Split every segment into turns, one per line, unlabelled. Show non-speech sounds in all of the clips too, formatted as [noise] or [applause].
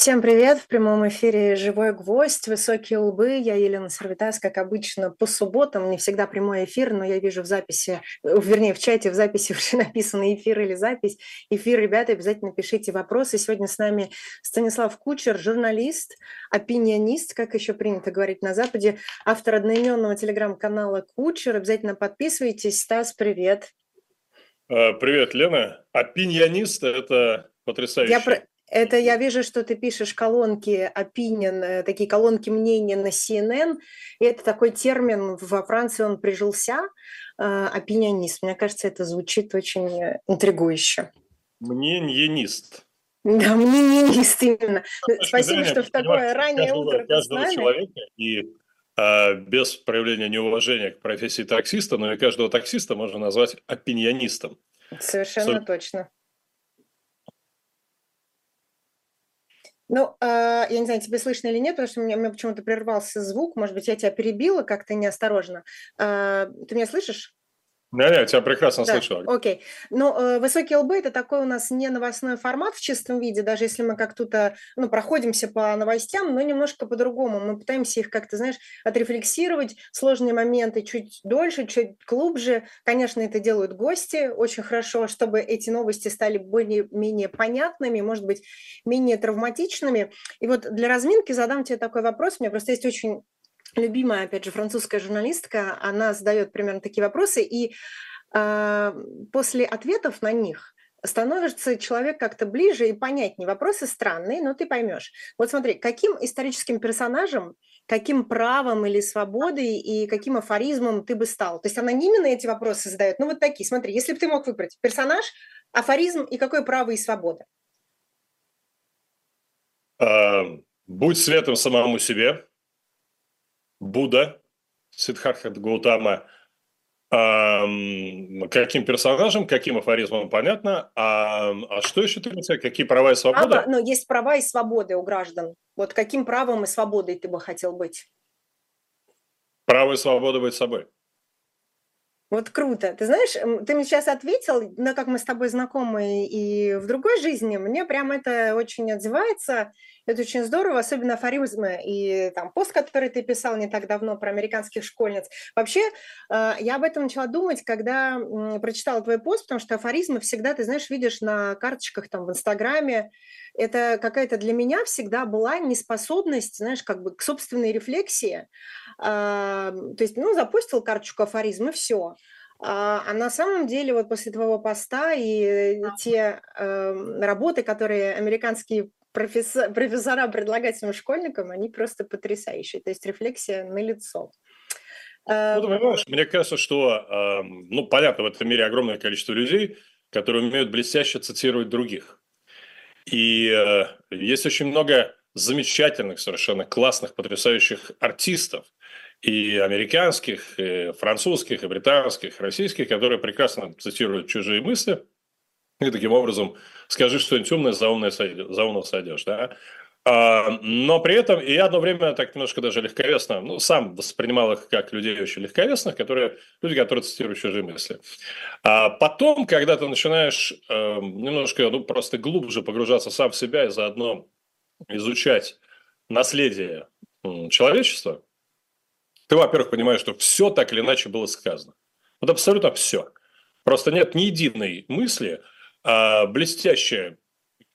Всем привет! В прямом эфире «Живой гвоздь», «Высокие лбы». Я Елена Сарвитас, как обычно, по субботам. Не всегда прямой эфир, но я вижу в записи, э, вернее, в чате в записи [laughs] уже написано эфир или запись. Эфир, ребята, обязательно пишите вопросы. Сегодня с нами Станислав Кучер, журналист, опинионист, как еще принято говорить на Западе, автор одноименного телеграм-канала «Кучер». Обязательно подписывайтесь. Стас, привет!
Э, привет, Лена. Опиньонист – это потрясающе.
Я, это я вижу, что ты пишешь колонки opinion, э, такие колонки мнения на CNN. И это такой термин во Франции, он прижился, опинионист. Мне кажется, это звучит очень э, интригующе.
Мнениенист.
Да, мнениенист именно. Спасибо, что в такое раннее
каждого,
утро
каждого человека и а, без проявления неуважения к профессии таксиста, но и каждого таксиста можно назвать опиньонистом.
Совершенно Соль... точно. Ну, э, я не знаю, тебе слышно или нет, потому что у меня, меня почему-то прервался звук. Может быть, я тебя перебила как-то неосторожно. Э, ты меня слышишь?
Да, я тебя прекрасно да, слышу.
Окей. Ну, э, высокие лбы – это такой у нас не новостной формат в чистом виде, даже если мы как то ну, проходимся по новостям, но немножко по-другому. Мы пытаемся их как-то, знаешь, отрефлексировать, сложные моменты чуть дольше, чуть глубже. Конечно, это делают гости очень хорошо, чтобы эти новости стали более-менее понятными, может быть, менее травматичными. И вот для разминки задам тебе такой вопрос. У меня просто есть очень любимая, опять же, французская журналистка, она задает примерно такие вопросы, и э, после ответов на них становится человек как-то ближе и понятнее. Вопросы странные, но ты поймешь. Вот смотри, каким историческим персонажем, каким правом или свободой и каким афоризмом ты бы стал? То есть она не именно эти вопросы задает, ну вот такие. Смотри, если бы ты мог выбрать персонаж, афоризм и какое право и свобода?
Будь светом самому себе, Будда, Сиддхартха Гаутама, каким персонажем, каким афоризмом, понятно. А, а что еще ты хотел? Какие права и свободы?
Права, ну, есть права и свободы у граждан. Вот каким правом и свободой ты бы хотел быть?
Право и свобода быть собой.
Вот круто. Ты знаешь, ты мне сейчас ответил, но как мы с тобой знакомы и в другой жизни, мне прям это очень отзывается. Это очень здорово, особенно афоризмы и там пост, который ты писал не так давно про американских школьниц. Вообще, э, я об этом начала думать, когда прочитала твой пост, потому что афоризмы всегда, ты знаешь, видишь на карточках там в Инстаграме. Это какая-то для меня всегда была неспособность, знаешь, как бы к собственной рефлексии. А, то есть, ну, запустил карточку афоризм и все. А, а на самом деле вот после твоего поста и те э, работы, которые американские профессор, профессора предлагать своим школьникам, они просто потрясающие. То есть рефлексия на лицо.
Ну, ты понимаешь, мне кажется, что, ну, понятно, в этом мире огромное количество людей, которые умеют блестяще цитировать других. И э, есть очень много замечательных, совершенно классных, потрясающих артистов, и американских, и французских, и британских, и российских, которые прекрасно цитируют чужие мысли – и таким образом скажи что-нибудь умное, за умное, за умное сойдешь, да? А, но при этом я одно время так немножко даже легковесно, ну, сам воспринимал их как людей очень легковесных, которые, люди, которые цитируют чужие мысли. А потом, когда ты начинаешь э, немножко, ну, просто глубже погружаться сам в себя и заодно изучать наследие человечества, ты, во-первых, понимаешь, что все так или иначе было сказано. Вот абсолютно все. Просто нет ни единой мысли, а, блестящая,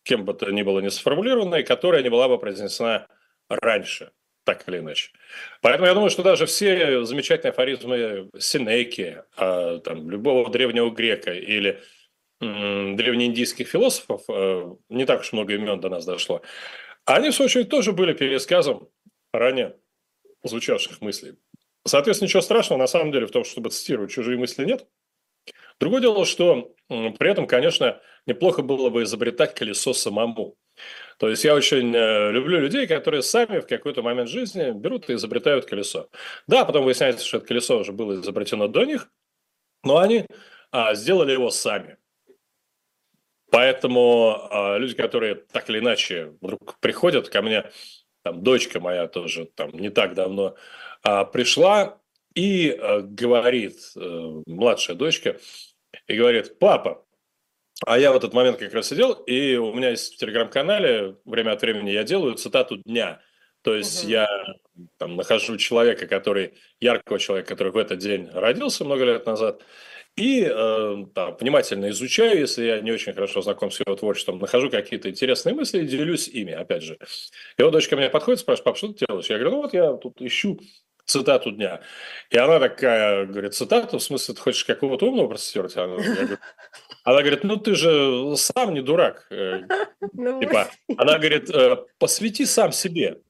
кем бы то ни было не сформулированная, которая не была бы произнесена раньше, так или иначе. Поэтому я думаю, что даже все замечательные афоризмы Синеки, а, там, любого древнего грека или древнеиндийских философов, а, не так уж много имен до нас дошло, они, в свою очередь, тоже были пересказом ранее звучавших мыслей. Соответственно, ничего страшного на самом деле в том, чтобы цитировать чужие мысли нет – Другое дело, что при этом, конечно, неплохо было бы изобретать колесо самому. То есть я очень э, люблю людей, которые сами в какой-то момент жизни берут и изобретают колесо. Да, потом выясняется, что это колесо уже было изобретено до них, но они а, сделали его сами. Поэтому а, люди, которые так или иначе вдруг приходят ко мне, там дочка моя тоже там не так давно а, пришла и а, говорит, а, младшая дочка, и говорит, папа, А я в этот момент как раз сидел, и у меня есть в телеграм-канале время от времени я делаю цитату дня. То есть угу. я там, нахожу человека, который, яркого человека, который в этот день родился много лет назад, и э, там, внимательно изучаю, если я не очень хорошо знаком с его творчеством, нахожу какие-то интересные мысли и делюсь ими, опять же. И вот дочка мне подходит, спрашивает, пап, что ты делаешь? Я говорю, ну вот я тут ищу цитату дня. И она такая, говорит, цитату, в смысле, ты хочешь какого-то умного процитировать? Она, говорю, она говорит, ну ты же сам не дурак. Э, [laughs] ну, типа, она [laughs] говорит, «Э, посвяти сам себе.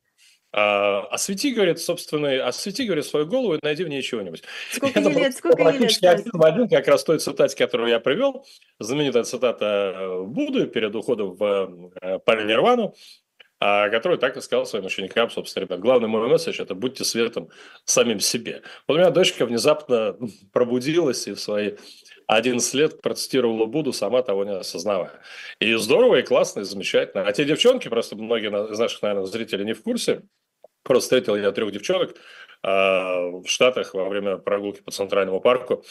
А, освети, говорит, собственный, освети, говорит, свою голову и найди в ней чего-нибудь.
Сколько ей лет, сколько ей лет? один
в один, как раз той цитате, которую я привел, знаменитая цитата э, Будды перед уходом в Паринирвану, а который так и сказал своим ученикам, собственно, ребят, главный мой месседж – это будьте светом самим себе. Вот у меня дочка внезапно пробудилась и в свои 11 лет процитировала Буду, сама того не осознавая. И здорово, и классно, и замечательно. А те девчонки, просто многие из наших, наверное, зрителей не в курсе, просто встретил я трех девчонок э, в Штатах во время прогулки по Центральному парку,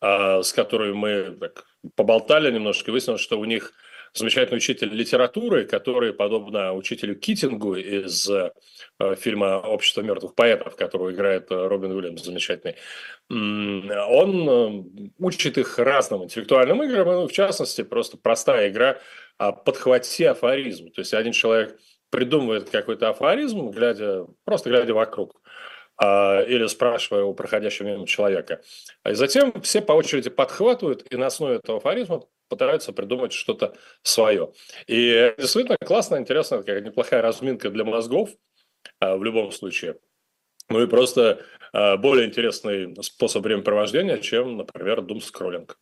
э, с которыми мы так, поболтали немножко, и выяснилось, что у них – замечательный учитель литературы, который, подобно учителю Китингу из э, фильма «Общество мертвых поэтов», которого играет э, Робин Уильямс замечательный, он э, учит их разным интеллектуальным играм, ну, в частности, просто простая игра а «Подхвати афоризм». То есть один человек придумывает какой-то афоризм, глядя, просто глядя вокруг а, или спрашивая у проходящего мимо человека. И затем все по очереди подхватывают и на основе этого афоризма пытаются придумать что-то свое. И действительно классно, интересно, какая неплохая разминка для мозгов а, в любом случае. Ну и просто а, более интересный способ времяпровождения, чем, например, думскроллинг.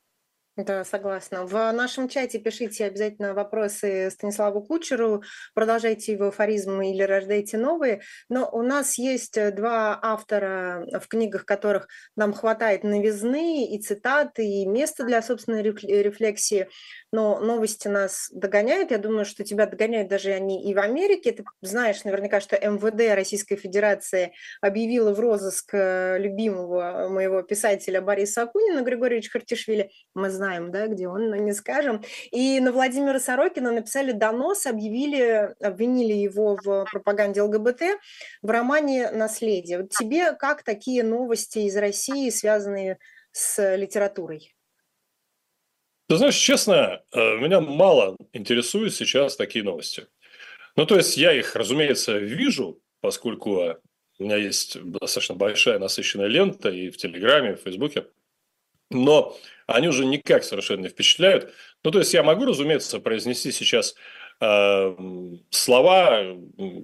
Да, согласна. В нашем чате пишите обязательно вопросы Станиславу Кучеру, продолжайте его афоризм или рождайте новые. Но у нас есть э, два автора, в книгах которых нам хватает новизны и цитаты, и места для собственной рефлексии но новости нас догоняют. Я думаю, что тебя догоняют даже они и в Америке. Ты знаешь наверняка, что МВД Российской Федерации объявила в розыск э, любимого моего писателя Бориса Акунина, Григорьевича Хартишвили. Мы знаем, да, где он, но не скажем. И на Владимира Сорокина написали донос, объявили, обвинили его в пропаганде ЛГБТ в романе «Наследие». Вот тебе как такие новости из России, связанные с литературой?
Ты знаешь, честно, э, меня мало интересуют сейчас такие новости. Ну, то есть я их, разумеется, вижу, поскольку у меня есть достаточно большая насыщенная лента и в Телеграме, и в Фейсбуке. Но они уже никак совершенно не впечатляют. Ну, то есть я могу, разумеется, произнести сейчас э, слова,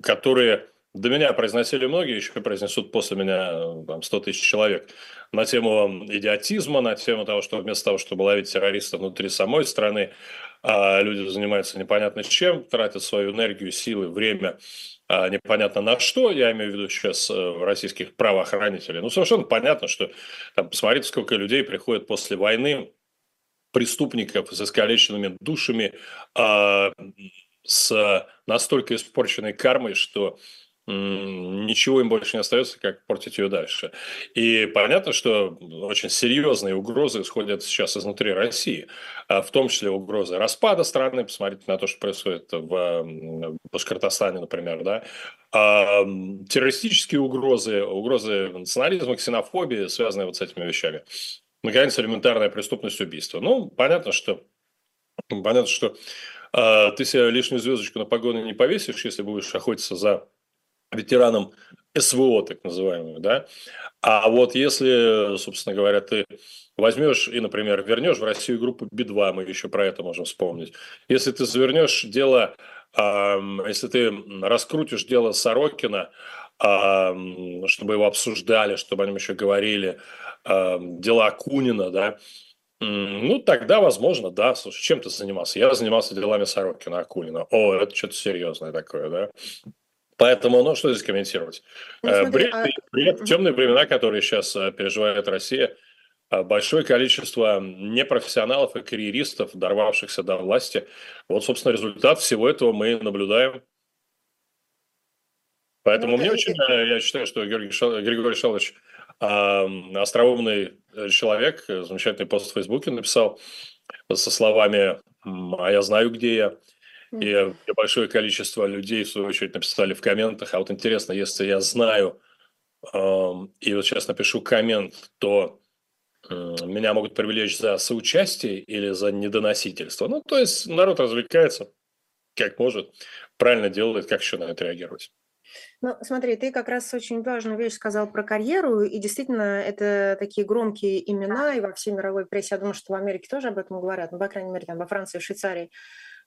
которые до меня произносили многие, еще произнесут после меня там, 100 тысяч человек на тему идиотизма, на тему того, что вместо того, чтобы ловить террористов внутри самой страны, люди занимаются непонятно чем, тратят свою энергию, силы, время а, непонятно на что, я имею в виду сейчас э, российских правоохранителей. Ну, совершенно понятно, что там, посмотрите, сколько людей приходит после войны, преступников с искалеченными душами, э, с настолько испорченной кармой, что ничего им больше не остается, как портить ее дальше. И понятно, что очень серьезные угрозы исходят сейчас изнутри России, а в том числе угрозы распада страны. Посмотрите на то, что происходит в Башкортостане, например, да. А, террористические угрозы, угрозы национализма, ксенофобии, связанные вот с этими вещами. Наконец, элементарная преступность убийства. Ну, понятно, что понятно, что э, ты себе лишнюю звездочку на погоны не повесишь, если будешь охотиться за ветеранам СВО, так называемого, да. А вот если, собственно говоря, ты возьмешь и, например, вернешь в Россию группу Би-2, мы еще про это можем вспомнить. Если ты завернешь дело, э, если ты раскрутишь дело Сорокина, э, чтобы его обсуждали, чтобы о нем еще говорили, э, дела Акунина, да, ну, тогда, возможно, да. Слушай, чем ты занимался? Я занимался делами Сорокина, Акунина. О, это что-то серьезное такое, да. Поэтому, ну, что здесь комментировать? Ну, э, смотри, бред, а... бред, темные времена, которые сейчас э, переживает Россия, э, большое количество непрофессионалов и карьеристов, дорвавшихся до власти. Вот, собственно, результат всего этого мы наблюдаем. Поэтому ну, мне очень, я считаю, что Георгий, Григорий Шалович остроумный человек, замечательный пост в Фейсбуке написал со словами а я знаю, где я. И большое количество людей, в свою очередь, написали в комментах, а вот интересно, если я знаю, и вот сейчас напишу коммент, то меня могут привлечь за соучастие или за недоносительство. Ну, то есть народ развлекается, как может, правильно делает, как еще на это реагировать.
Ну, смотри, ты как раз очень важную вещь сказал про карьеру, и действительно, это такие громкие имена, и во всей мировой прессе, я думаю, что в Америке тоже об этом говорят, ну, по крайней мере, там, во Франции, в Швейцарии,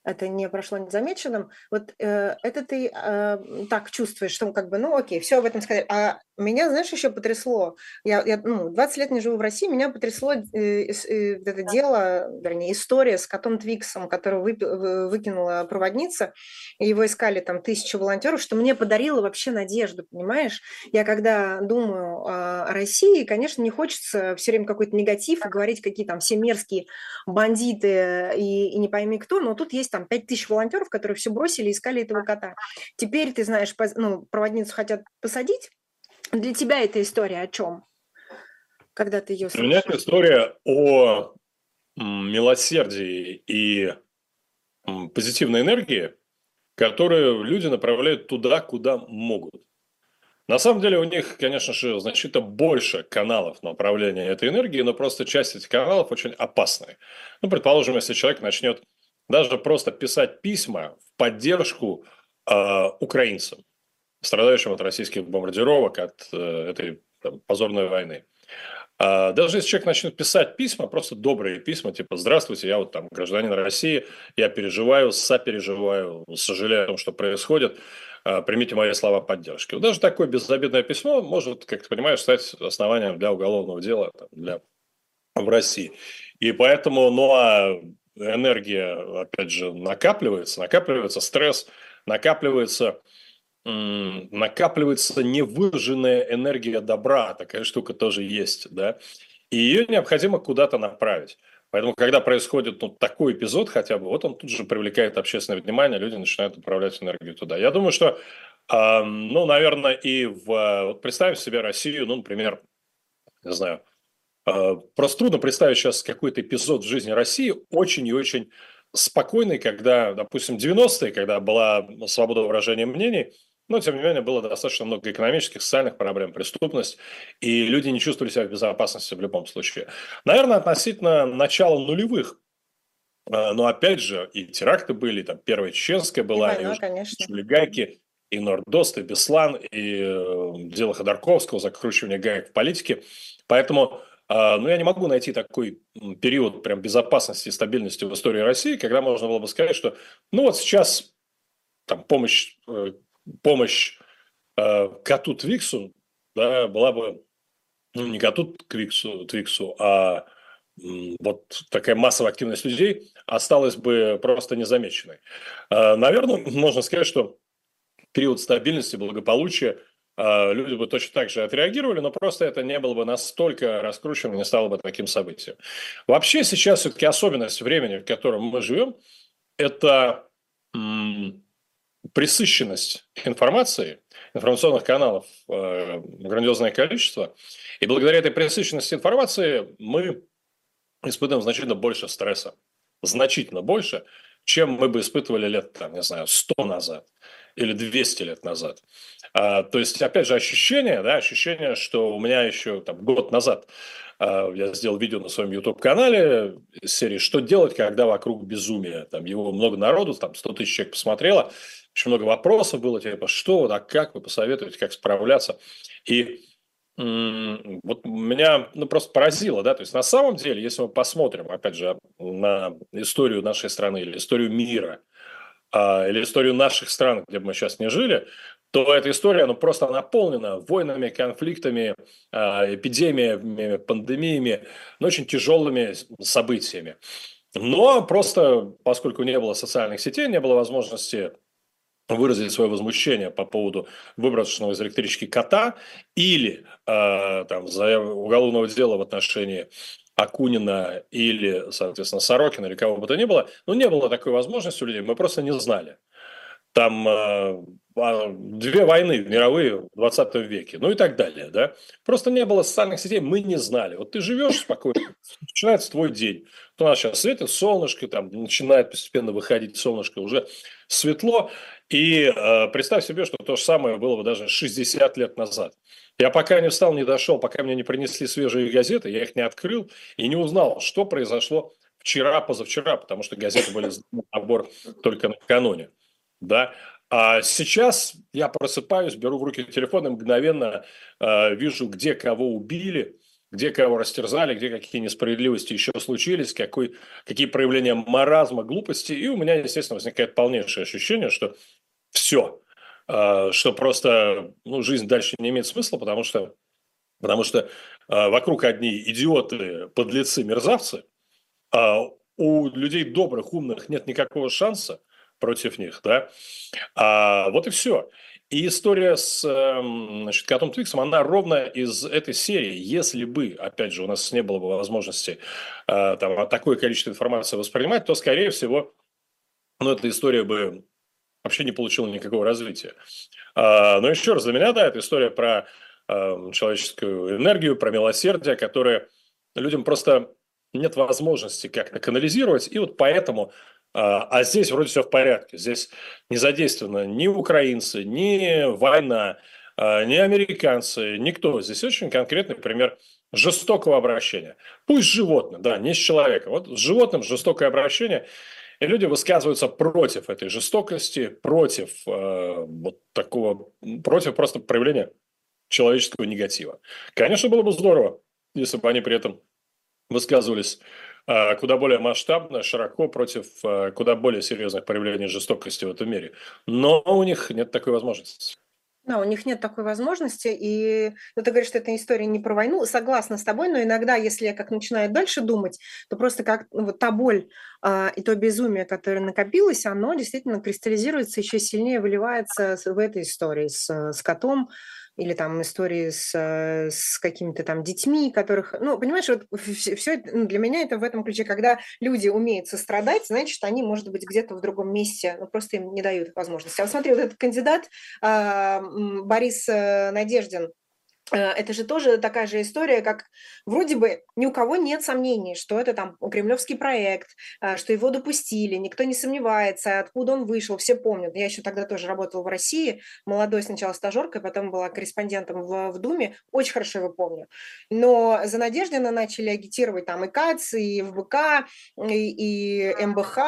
это не прошло незамеченным. Вот э, это ты э, так чувствуешь, что как бы, ну окей, все об этом сказать. А меня, знаешь, еще потрясло. Я, я ну, 20 лет не живу в России, меня потрясло э, э, это дело, вернее, история с котом Твиксом, которого вы, выкинула проводница, и его искали там тысячу волонтеров, что мне подарило вообще надежду, понимаешь? Я когда думаю о России, конечно, не хочется все время какой-то негатив и говорить, какие там все мерзкие бандиты и, и не пойми кто, но тут есть там 5 тысяч волонтеров, которые все бросили и искали этого кота. Теперь, ты знаешь, ну, проводницу хотят посадить, для тебя эта история о чем? Когда ты ее
слышишь? У меня это история о милосердии и позитивной энергии, которую люди направляют туда, куда могут. На самом деле у них, конечно же, значительно больше каналов направления этой энергии, но просто часть этих каналов очень опасные. Ну, предположим, если человек начнет даже просто писать письма в поддержку э, украинцам, страдающим от российских бомбардировок, от э, этой там, позорной войны. А даже если человек начнет писать письма, просто добрые письма, типа «Здравствуйте, я вот там гражданин России, я переживаю, сопереживаю, сожалею о том, что происходит, а, примите мои слова поддержки». Вот даже такое безобидное письмо может, как ты понимаешь, стать основанием для уголовного дела там, для... в России. И поэтому, ну а энергия, опять же, накапливается, накапливается стресс, накапливается накапливается невыжженная энергия добра, такая штука тоже есть, да, и ее необходимо куда-то направить. Поэтому, когда происходит ну, такой эпизод хотя бы, вот он тут же привлекает общественное внимание, люди начинают управлять энергию туда. Я думаю, что, э, ну, наверное, и в... Вот представь себе Россию, ну, например, не знаю, э, просто трудно представить сейчас какой-то эпизод в жизни России очень и очень спокойный, когда, допустим, 90-е, когда была свобода выражения мнений, но, тем не менее, было достаточно много экономических, социальных проблем, преступность, и люди не чувствовали себя в безопасности в любом случае. Наверное, относительно начала нулевых, э, но опять же, и теракты были, там первая чеченская была, и, война, и конечно. гайки, и Нордост, и Беслан, и э, дело Ходорковского, закручивание гаек в политике. Поэтому э, ну, я не могу найти такой период прям безопасности и стабильности в истории России, когда можно было бы сказать, что ну вот сейчас там помощь помощь э, коту Твиксу да, была бы ну, не коту Твиксу, Твиксу, а вот такая массовая активность людей осталась бы просто незамеченной. Э, наверное, можно сказать, что период стабильности, благополучия э, люди бы точно так же отреагировали, но просто это не было бы настолько раскручено, не стало бы таким событием. Вообще сейчас все-таки особенность времени, в котором мы живем, это пресыщенность информации, информационных каналов э, грандиозное количество. И благодаря этой пресыщенности информации мы испытываем значительно больше стресса. Значительно больше, чем мы бы испытывали лет, там, не знаю, 100 назад или 200 лет назад. А, то есть, опять же, ощущение, да, ощущение, что у меня еще там, год назад а, я сделал видео на своем YouTube-канале серии «Что делать, когда вокруг безумие?». Там его много народу, там 100 тысяч человек посмотрело, очень много вопросов было, типа, что, да, как вы посоветуете, как справляться. И вот меня ну, просто поразило, да, то есть на самом деле, если мы посмотрим, опять же, на историю нашей страны или историю мира, а, или историю наших стран, где бы мы сейчас не жили, то эта история ну, просто наполнена войнами, конфликтами, а, эпидемиями, пандемиями, ну, очень тяжелыми событиями. Но просто, поскольку не было социальных сетей, не было возможности выразить свое возмущение по поводу выброшенного из электрички кота или э, там, уголовного дела в отношении Акунина или, соответственно, Сорокина или кого бы то ни было, ну, не было такой возможности у людей, мы просто не знали. Там э, а, две войны мировые в 20 веке, ну и так далее, да. Просто не было социальных сетей, мы не знали. Вот ты живешь спокойно, начинается твой день. У нас сейчас светит солнышко, там начинает постепенно выходить солнышко, уже светло. И э, представь себе, что то же самое было бы даже 60 лет назад. Я пока не встал, не дошел, пока мне не принесли свежие газеты, я их не открыл и не узнал, что произошло вчера, позавчера, потому что газеты были набор только накануне. Да? А сейчас я просыпаюсь, беру в руки телефон и мгновенно э, вижу, где кого убили, где кого растерзали, где какие несправедливости еще случились, какой, какие проявления маразма, глупости. И у меня, естественно, возникает полнейшее ощущение, что все, э, что просто ну, жизнь дальше не имеет смысла, потому что, потому что э, вокруг одни идиоты, подлецы, мерзавцы, а у людей добрых, умных нет никакого шанса – против них, да. А, вот и все. И история с эм, значит, котом Твиксом, она ровно из этой серии. Если бы, опять же, у нас не было бы возможности э, там, такое количество информации воспринимать, то, скорее всего, ну, эта история бы вообще не получила никакого развития. А, но еще раз, для меня, да, это история про э, человеческую энергию, про милосердие, которое людям просто нет возможности как-то канализировать, и вот поэтому а, а здесь вроде все в порядке. Здесь не задействованы ни украинцы, ни война, а, ни американцы, никто. Здесь очень конкретный пример жестокого обращения. Пусть животное, да, не с человеком. Вот с животным жестокое обращение. И люди высказываются против этой жестокости, против э, вот такого, против просто проявления человеческого негатива. Конечно, было бы здорово, если бы они при этом высказывались а, куда более масштабно, широко против а, куда более серьезных проявлений жестокости в этом мире. Но у них нет такой возможности.
Да, у них нет такой возможности, и ну, ты говоришь, что эта история не про войну, согласна с тобой, но иногда, если я как начинаю дальше думать, то просто как ну, вот та боль э, и то безумие, которое накопилось, оно действительно кристаллизируется, еще сильнее выливается в этой истории с, с котом, или там истории с, э, с какими-то там детьми, которых, ну, понимаешь, вот все, ну, для меня это в этом ключе, когда люди умеют сострадать, значит, они, может быть, где-то в другом месте, ну, просто им не дают возможности. А вот смотри, вот этот кандидат а, Борис э, Надеждин, это же тоже такая же история, как вроде бы ни у кого нет сомнений, что это там кремлевский проект, э, что его допустили, никто не сомневается, откуда он вышел, все помнят. Я еще тогда тоже работала в России, молодой сначала стажеркой, потом была корреспондентом в, в Думе, очень хорошо его помню. Но за Надеждина начали агитировать там и КАЦ, и ФБК, и, и МБХ,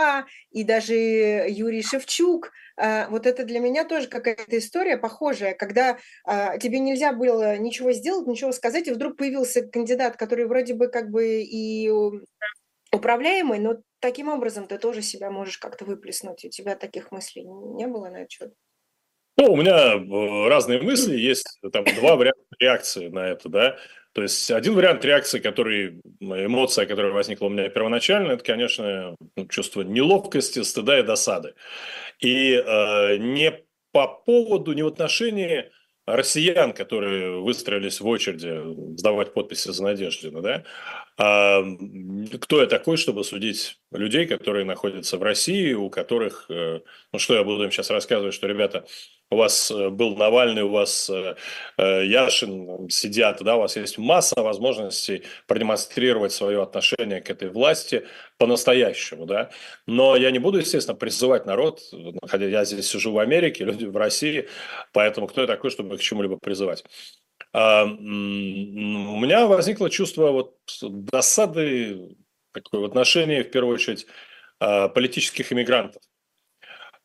и даже Юрий Шевчук – вот это для меня тоже какая-то история похожая, когда а, тебе нельзя было ничего сделать, ничего сказать, и вдруг появился кандидат, который вроде бы как бы и управляемый, но таким образом ты тоже себя можешь как-то выплеснуть. У тебя таких мыслей не было на этот счет?
Ну, у меня э, разные мысли, есть там два варианта реакции на это, да. То есть один вариант реакции, который, эмоция, которая возникла у меня первоначально, это, конечно, ну, чувство неловкости, стыда и досады. И э, не по поводу, не в отношении россиян, которые выстроились в очереди сдавать подписи за Надеждина, да, кто я такой, чтобы судить людей, которые находятся в России, у которых, э, ну что я буду им сейчас рассказывать, что, ребята, у вас э, был Навальный, у вас э, Яшин сидят, да, у вас есть масса возможностей продемонстрировать свое отношение к этой власти по-настоящему, да. Но я не буду, естественно, призывать народ, хотя я здесь сижу в Америке, люди в России, поэтому кто я такой, чтобы к чему-либо призывать. А, у меня возникло чувство вот досады такое в отношении, в первую очередь, а, политических иммигрантов.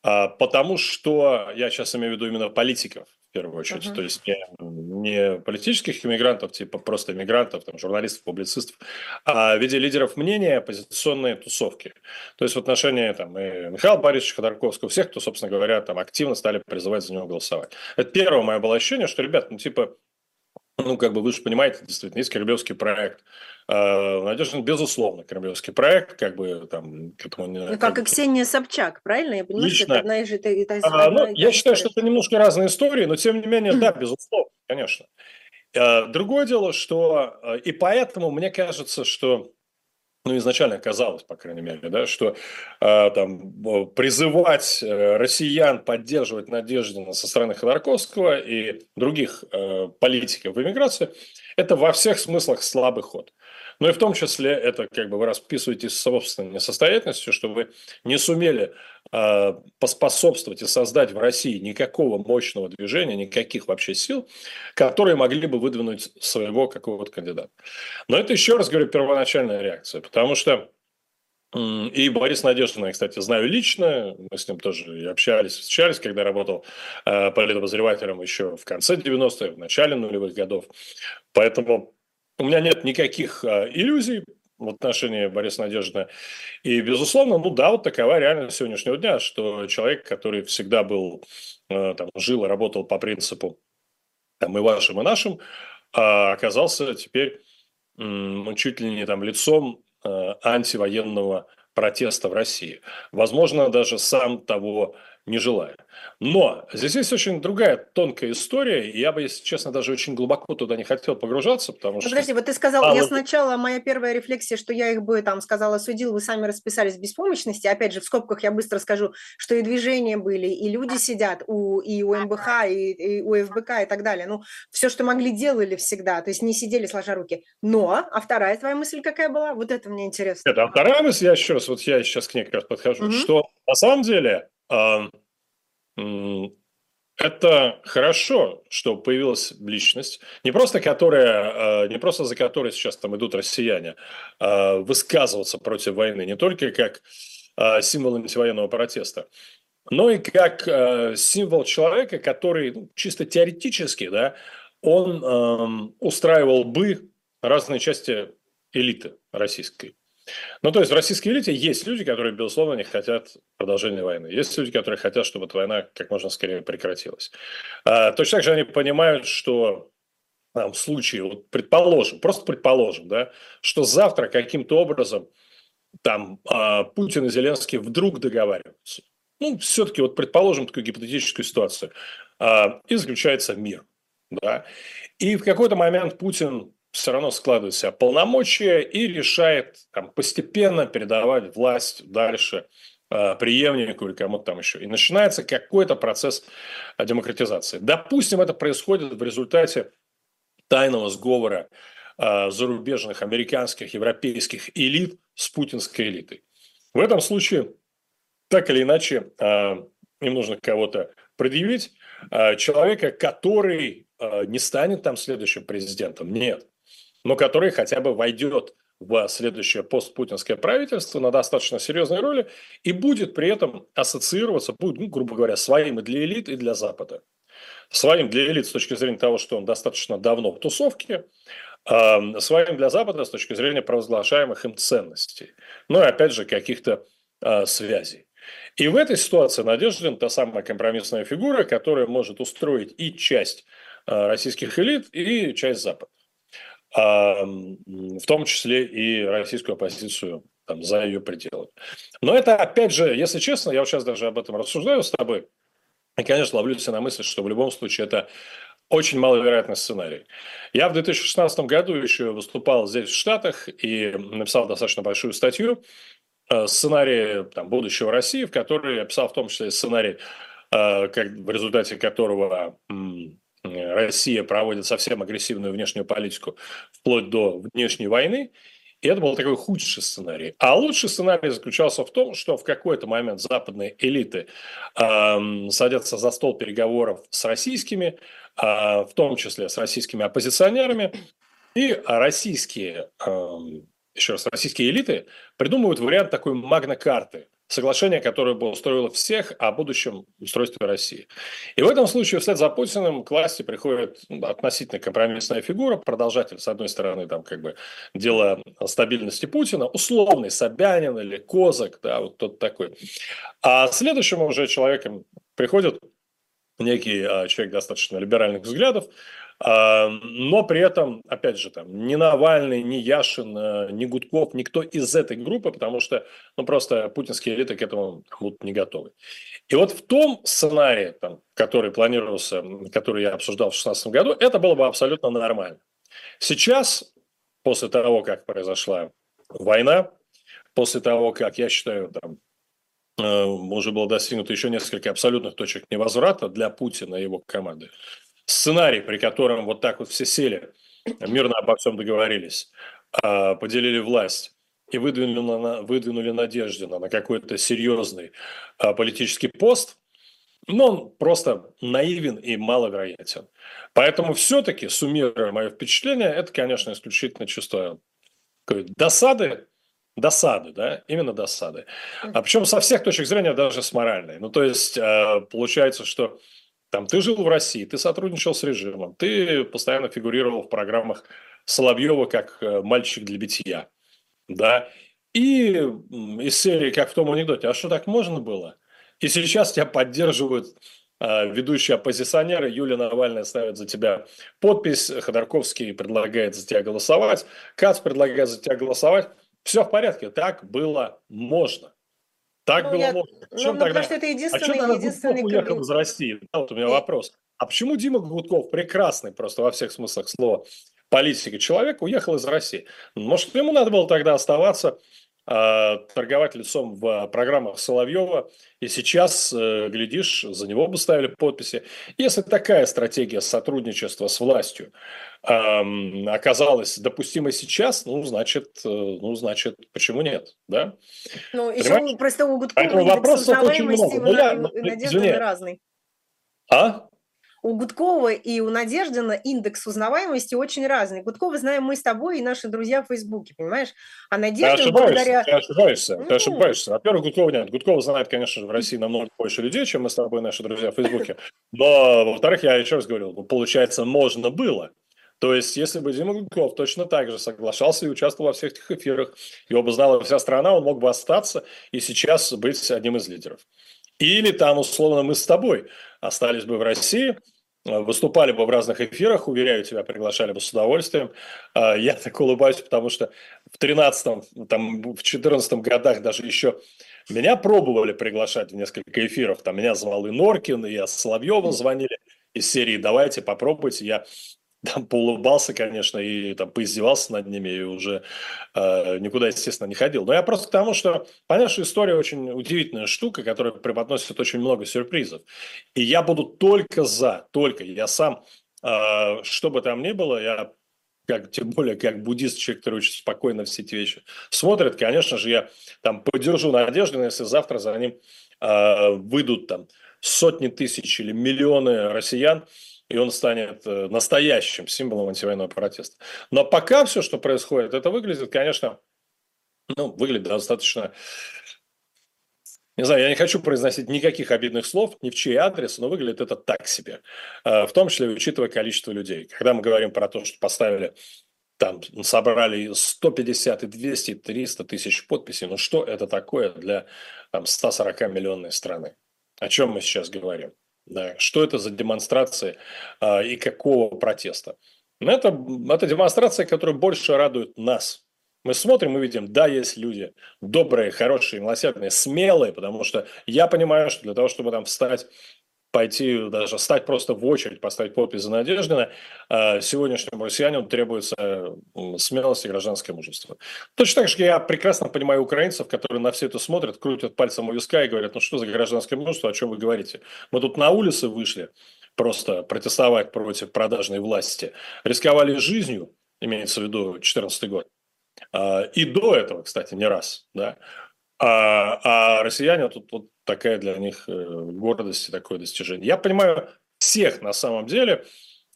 А, потому что я сейчас имею в виду именно политиков в первую очередь, uh-huh. то есть не, не политических иммигрантов, типа просто иммигрантов, там, журналистов, публицистов, а в виде лидеров мнения оппозиционные тусовки. То есть в отношении там, и Михаила Борисовича Ходорковского, всех, кто, собственно говоря, там активно стали призывать за него голосовать. Это первое мое было ощущение, что, ребят, ну типа, ну, как бы вы же понимаете, действительно, есть кремлевский проект. А, Надеждин, безусловно, кремлевский проект, как бы там к этому
не... Ну, как и Ксения Собчак, правильно? Я понимаю,
Лично. что это одна и же... Это, это а, ну, я считаю, что это немножко разные истории, но тем не менее, да, безусловно, конечно. А, другое дело, что... А, и поэтому мне кажется, что ну, изначально казалось, по крайней мере, да, что э, там призывать россиян поддерживать Надеждина со стороны Ходорковского и других э, политиков в эмиграции, это во всех смыслах слабый ход. Но и в том числе это как бы вы расписываетесь собственной несостоятельностью, что вы не сумели поспособствовать и создать в России никакого мощного движения, никаких вообще сил, которые могли бы выдвинуть своего какого-то кандидата. Но это еще раз говорю первоначальная реакция, потому что и Борис Надеждин, я, кстати, знаю лично, мы с ним тоже общались, встречались, когда работал э, политобозревателем еще в конце 90-х, в начале нулевых годов. Поэтому у меня нет никаких э, иллюзий в отношении Бориса Надеждина. И, безусловно, ну да, вот такова реальность сегодняшнего дня, что человек, который всегда был, э, там, жил и работал по принципу там, и вашим, и нашим, э, оказался теперь э, чуть ли не там лицом э, антивоенного протеста в России. Возможно, даже сам того не желая. Но здесь есть очень другая тонкая история, и я бы, если честно, даже очень глубоко туда не хотел погружаться, потому что...
Подожди, вот ты сказал, а, я сначала, моя первая рефлексия, что я их бы там сказала, судил, вы сами расписались в беспомощности, опять же, в скобках я быстро скажу, что и движения были, и люди сидят у, и у МБХ, и, и у ФБК и так далее, ну, все, что могли, делали всегда, то есть не сидели сложа руки. Но, а вторая твоя мысль какая была? Вот это мне интересно.
Это а вторая мысль, я еще раз, вот я сейчас к ней как раз подхожу, угу. что на самом деле это хорошо, что появилась личность, не просто которая, а, не просто за которой сейчас там идут россияне, а высказываться против войны, не только как а, символ антивоенного протеста, но и как символ человека, который ну, чисто теоретически, да, он устраивал бы разные части элиты российской. Ну, то есть в российской элите есть люди, которые, безусловно, не хотят продолжения войны. Есть люди, которые хотят, чтобы эта война как можно скорее прекратилась. А, точно так же они понимают, что там, в случае, вот предположим, просто предположим, да, что завтра каким-то образом там а, Путин и Зеленский вдруг договариваются. Ну, все-таки вот предположим такую гипотетическую ситуацию. А, и заключается мир. Да? И в какой-то момент Путин все равно складывает себя полномочия и решает там, постепенно передавать власть дальше э, преемнику или кому-то там еще. И начинается какой-то процесс э, демократизации. Допустим, это происходит в результате тайного сговора э, зарубежных американских, европейских элит с путинской элитой. В этом случае, так или иначе, им нужно кого-то предъявить, человека, который не станет там следующим президентом. Нет но который хотя бы войдет в следующее постпутинское правительство на достаточно серьезной роли и будет при этом ассоциироваться, будет, ну, грубо говоря, своим и для элит, и для Запада. Своим для элит с точки зрения того, что он достаточно давно в тусовке, э, своим для Запада с точки зрения провозглашаемых им ценностей. Ну и опять же каких-то э, связей. И в этой ситуации Надеждин та самая компромиссная фигура, которая может устроить и часть э, российских элит, и часть Запада в том числе и российскую оппозицию там, за ее пределы. Но это, опять же, если честно, я вот сейчас даже об этом рассуждаю с тобой, и, конечно, ловлю себя на мысли, что в любом случае это очень маловероятный сценарий. Я в 2016 году еще выступал здесь, в Штатах, и написал достаточно большую статью э, сценарий там, будущего России, в которой я писал в том числе сценарий, э, в результате которого Россия проводит совсем агрессивную внешнюю политику вплоть до внешней войны. И это был такой худший сценарий. А лучший сценарий заключался в том, что в какой-то момент западные элиты э, садятся за стол переговоров с российскими, э, в том числе с российскими оппозиционерами, и российские, э, еще раз, российские элиты придумывают вариант такой магнокарты соглашение, которое бы устроило всех о будущем устройстве России. И в этом случае вслед за Путиным к власти приходит ну, относительно компромиссная фигура, продолжатель, с одной стороны, там как бы дело стабильности Путина, условный Собянин или Козак, да, вот тот такой. А следующим уже человеком приходит некий а, человек достаточно либеральных взглядов, но при этом, опять же, там, ни Навальный, ни Яшин, э, ни Гудков, никто из этой группы, потому что, ну, просто путинские элиты к этому будут не готовы. И вот в том сценарии, там, который планировался, который я обсуждал в 2016 году, это было бы абсолютно нормально. Сейчас, после того, как произошла война, после того, как, я считаю, там, э, уже было достигнуто еще несколько абсолютных точек невозврата для Путина и его команды. Сценарий, при котором вот так вот все сели, мирно обо всем договорились, а, поделили власть и выдвинули, на, выдвинули Надеждина на какой-то серьезный а, политический пост, но он просто наивен и маловероятен. Поэтому все-таки, суммируя мое впечатление, это, конечно, исключительно чувство досады, досады, да, именно досады. А причем со всех точек зрения, даже с моральной. Ну, то есть, а, получается, что там ты жил в России, ты сотрудничал с режимом, ты постоянно фигурировал в программах Соловьева как э, мальчик для битья, да, и из серии, как в том анекдоте, а что так можно было? И сейчас тебя поддерживают э, ведущие оппозиционеры, Юлия Навальная ставит за тебя подпись, Ходорковский предлагает за тебя голосовать, Кац предлагает за тебя голосовать. Все в порядке, так было можно. Так ну, было я... можно.
В чем ну, тогда... что это единственный, а
что единственный уехал из России? Да, вот у меня и... вопрос. А почему Дима Гудков, прекрасный просто во всех смыслах слова, политика человек, уехал из России? Может, ему надо было тогда оставаться, э, торговать лицом в программах Соловьева, и сейчас, э, глядишь, за него бы ставили подписи. Если такая стратегия сотрудничества с властью оказалась допустимой сейчас, ну, значит, э, ну, значит, почему нет, да?
Ну, еще просто у Гудкова Поэтому
вопросов очень много. Ну, я,
Надежда разный.
А?
У Гудкова и у Надеждина индекс узнаваемости очень разный. Гудкова знаем мы с тобой и наши друзья в Фейсбуке, понимаешь? А Надеждин
ты благодаря... Ты ошибаешься, ну... ты ошибаешься. Во-первых, Гудкова нет. Гудкова знает, конечно же, в России намного больше людей, чем мы с тобой, наши друзья в Фейсбуке. Но, во-вторых, я еще раз говорил, ну, получается, можно было. То есть, если бы Дима Гудков точно так же соглашался и участвовал во всех этих эфирах, его бы знала вся страна, он мог бы остаться и сейчас быть одним из лидеров. Или там, условно, мы с тобой остались бы в России, выступали бы в разных эфирах, уверяю тебя, приглашали бы с удовольствием. А, я так улыбаюсь, потому что в 13 там, в 14 годах даже еще меня пробовали приглашать в несколько эфиров. Там меня звал и Норкин, и я Соловьева звонили из серии «Давайте, попробуйте». Я там поулыбался, конечно, и там поиздевался над ними, и уже э, никуда, естественно, не ходил. Но я просто к тому, что понятно, что история очень удивительная штука, которая преподносит очень много сюрпризов. И я буду только за, только. Я сам, э, что бы там ни было, я как, тем более как буддист, человек, который очень спокойно все эти вещи смотрит, конечно же, я там поддержу надежду, если завтра за ним э, выйдут там сотни тысяч или миллионы россиян, и он станет э, настоящим символом антивоенного протеста. Но пока все, что происходит, это выглядит, конечно, ну, выглядит достаточно... Не знаю, я не хочу произносить никаких обидных слов ни в чей адрес, но выглядит это так себе. Э, в том числе учитывая количество людей. Когда мы говорим про то, что поставили там собрали 150 и 200, и 300 тысяч подписей. Ну что это такое для там, 140 миллионной страны? О чем мы сейчас говорим? Да, что это за демонстрации а, и какого протеста? Ну, это, это демонстрация, которая больше радует нас. Мы смотрим и видим, да, есть люди добрые, хорошие, милосердные, смелые, потому что я понимаю, что для того, чтобы там встать пойти, даже стать просто в очередь, поставить подпись за Надеждина, сегодняшнему россиянину требуется смелость и гражданское мужество. Точно так же я прекрасно понимаю украинцев, которые на все это смотрят, крутят пальцем у виска и говорят, ну что за гражданское мужество, о чем вы говорите? Мы тут на улицы вышли просто протестовать против продажной власти, рисковали жизнью, имеется в виду 2014 год, а, и до этого, кстати, не раз, да, а, а россияне тут вот такая для них э, гордость и такое достижение. Я понимаю всех на самом деле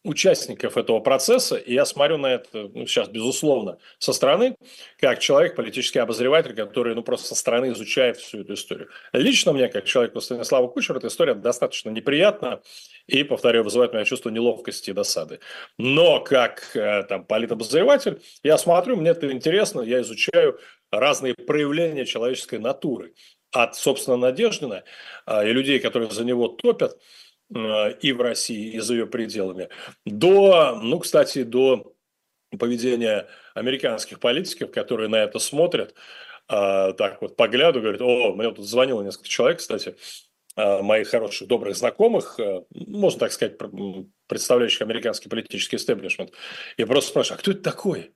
участников этого процесса, и я смотрю на это ну, сейчас, безусловно, со стороны, как человек, политический обозреватель, который ну, просто со стороны изучает всю эту историю. Лично мне, как человеку Станислава Кучера, эта история достаточно неприятна и, повторю, вызывает у меня чувство неловкости и досады. Но как э, там политобозреватель, я смотрю, мне это интересно, я изучаю разные проявления человеческой натуры от, собственно, Надеждина а, и людей, которые за него топят а, и в России, и за ее пределами, до, ну, кстати, до поведения американских политиков, которые на это смотрят, а, так вот погляду, говорят, о, мне тут звонило несколько человек, кстати, моих хороших, добрых знакомых, можно так сказать, представляющих американский политический истеблишмент. Я просто спрашиваю, а кто это такой?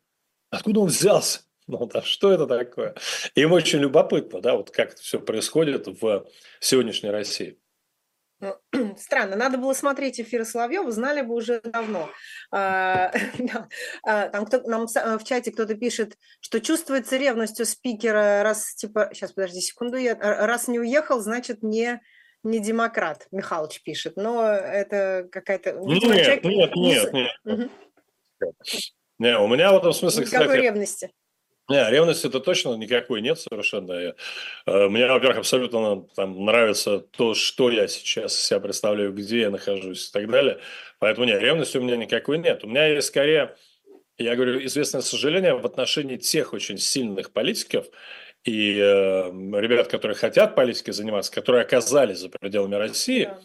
Откуда он взялся? Ну да, что это такое? Им очень любопытно, да, вот как это все происходит в сегодняшней России.
Ну, [clears throat] странно, надо было смотреть эфиры Соловьева, знали бы уже давно. А, [laughs] а, там кто, нам в чате кто-то пишет, что чувствуется ревностью спикера, раз, типа, сейчас, подожди секунду, я, раз не уехал, значит, не, не демократ, Михалыч пишет. Но это какая-то...
Нет, человек... нет, нет, нет. Угу. Не, у меня в этом смысле,
Никакой кстати... ревности.
Не, ревности это точно никакой нет совершенно. Э, мне, во-первых, абсолютно там, нравится то, что я сейчас себя представляю, где я нахожусь и так далее. Поэтому нет, ревности у меня никакой нет. У меня есть скорее, я говорю, известное сожаление в отношении тех очень сильных политиков и э, ребят, которые хотят политикой заниматься, которые оказались за пределами России. Да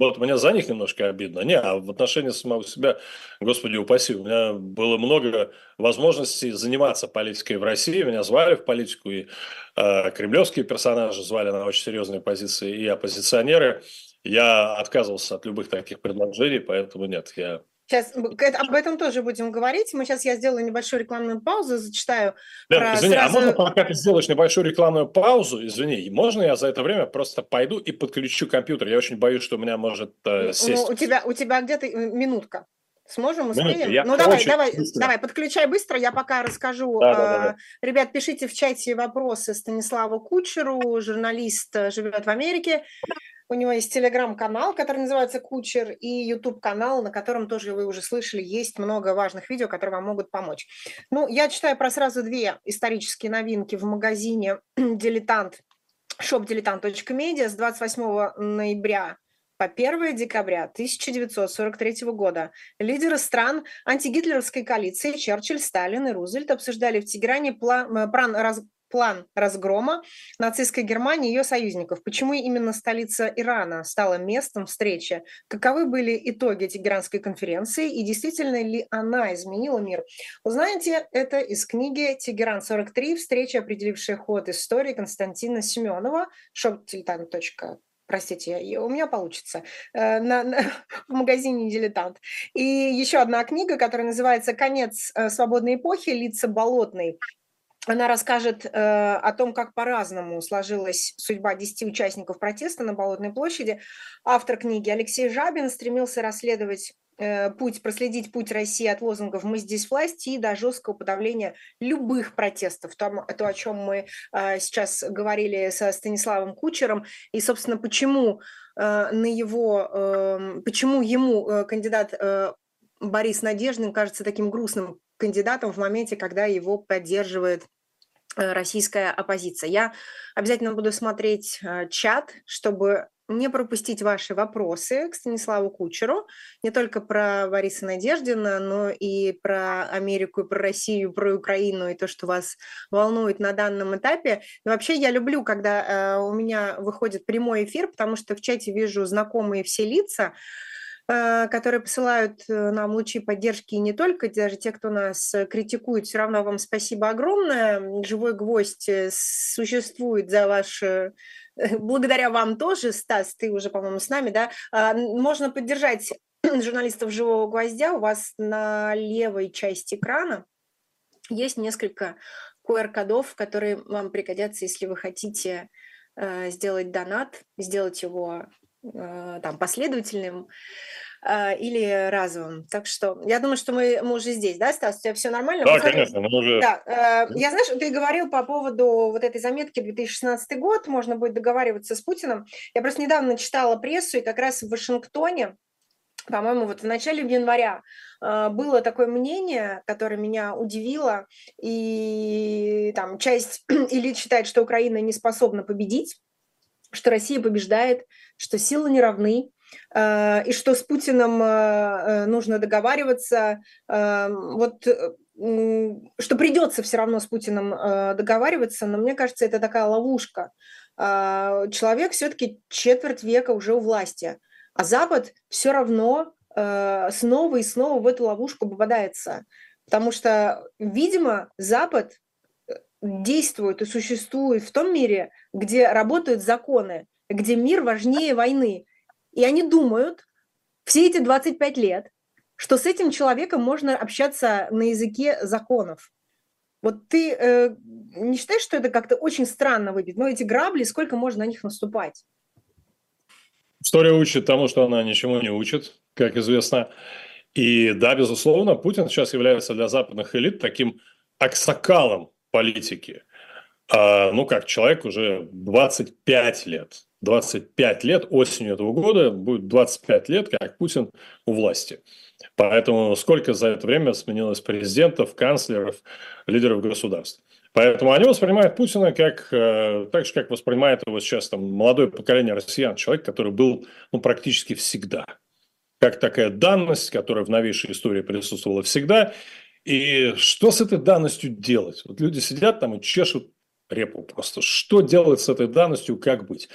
вот мне за них немножко обидно. Не, а в отношении самого себя, господи упаси, у меня было много возможностей заниматься политикой в России. Меня звали в политику, и э, кремлевские персонажи звали на очень серьезные позиции, и оппозиционеры. Я отказывался от любых таких предложений, поэтому нет, я
Сейчас об этом тоже будем говорить. Мы сейчас я сделаю небольшую рекламную паузу, зачитаю.
Да, извини, а сразу... а можно пока ты сделаешь небольшую рекламную паузу, извини, можно я за это время просто пойду и подключу компьютер? Я очень боюсь, что у меня может э, ну, сесть.
Ну, у тебя, у тебя где-то э, минутка. Сможем, успеем? Минутка, ну давай, давай, быстро. давай, подключай быстро, я пока расскажу. Да, да, да. Ребят, пишите в чате вопросы Станиславу Кучеру, журналист э, живет в Америке. У него есть телеграм-канал, который называется Кучер, и YouTube-канал, на котором тоже вы уже слышали, есть много важных видео, которые вам могут помочь. Ну, я читаю про сразу две исторические новинки в магазине [clears throat] «Дилетант», shopdiletant.media с 28 ноября по 1 декабря 1943 года лидеры стран антигитлеровской коалиции Черчилль, Сталин и Рузвельт обсуждали в Тегеране план, план, раз, план разгрома нацистской Германии и ее союзников. Почему именно столица Ирана стала местом встречи? Каковы были итоги Тегеранской конференции и действительно ли она изменила мир? Узнаете это из книги «Тегеран-43. Встреча, определившая ход истории» Константина Семенова, shoptiltan.com простите, у меня получится, э, на, на, [laughs] в магазине «Дилетант». И еще одна книга, которая называется «Конец э, свободной эпохи. Лица болотной она расскажет э, о том, как по-разному сложилась судьба 10 участников протеста на Болотной площади. Автор книги Алексей Жабин стремился расследовать э, путь, проследить путь России от лозунгов «мы здесь власть» и до жесткого подавления любых протестов. То, то о чем мы э, сейчас говорили со Станиславом Кучером. И, собственно, почему э, на его, э, почему ему э, кандидат э, Борис Надеждин кажется таким грустным кандидатом в моменте, когда его поддерживает э, российская оппозиция. Я обязательно буду смотреть э, чат, чтобы не пропустить ваши вопросы к Станиславу Кучеру, не только про Бориса Надеждина, но и про Америку, и про Россию, и про Украину, и то, что вас волнует на данном этапе. Но вообще я люблю, когда э, у меня выходит прямой эфир, потому что в чате вижу знакомые все лица, которые посылают э, нам лучи поддержки, и не только, даже те, кто нас э, критикует, все равно вам спасибо огромное. Живой гвоздь существует за ваш... [laughs] Благодаря вам тоже, Стас, ты уже, по-моему, с нами, да? А, можно поддержать [clears throat] журналистов «Живого гвоздя». У вас на левой части экрана есть несколько QR-кодов, которые вам пригодятся, если вы хотите сделать донат, сделать его Э, там, последовательным э, или разовым. Так что я думаю, что мы, мы уже здесь, да, Стас? У тебя все нормально?
Да, мы конечно, мы уже...
Да, э, я, знаешь, ты говорил по поводу вот этой заметки 2016 год, можно будет договариваться с Путиным. Я просто недавно читала прессу, и как раз в Вашингтоне, по-моему, вот в начале января было такое мнение, которое меня удивило, и там часть [clears throat] элит считает, что Украина не способна победить, что Россия побеждает, что силы не равны, э, и что с Путиным э, э, нужно договариваться. Вот что придется все равно с Путиным договариваться, но мне кажется, это такая ловушка. Человек все-таки четверть века уже у власти, а Запад все равно снова и снова в эту ловушку попадается. Потому что, видимо, Запад действует и существует в том мире, где работают законы, где мир важнее войны. И они думают все эти 25 лет, что с этим человеком можно общаться на языке законов. Вот ты э, не считаешь, что это как-то очень странно выглядит? Но эти грабли, сколько можно на них наступать?
История учит тому, что она ничему не учит, как известно. И да, безусловно, Путин сейчас является для западных элит таким аксакалом политики. А, ну, как человек уже 25 лет. 25 лет, осенью этого года будет 25 лет, как Путин у власти. Поэтому сколько за это время сменилось президентов, канцлеров, лидеров государств. Поэтому они воспринимают Путина как, э, так же, как воспринимает его сейчас там, молодое поколение россиян, человек, который был ну, практически всегда. Как такая данность, которая в новейшей истории присутствовала всегда. И что с этой данностью делать? Вот люди сидят там и чешут репу просто. Что делать с этой данностью, как быть?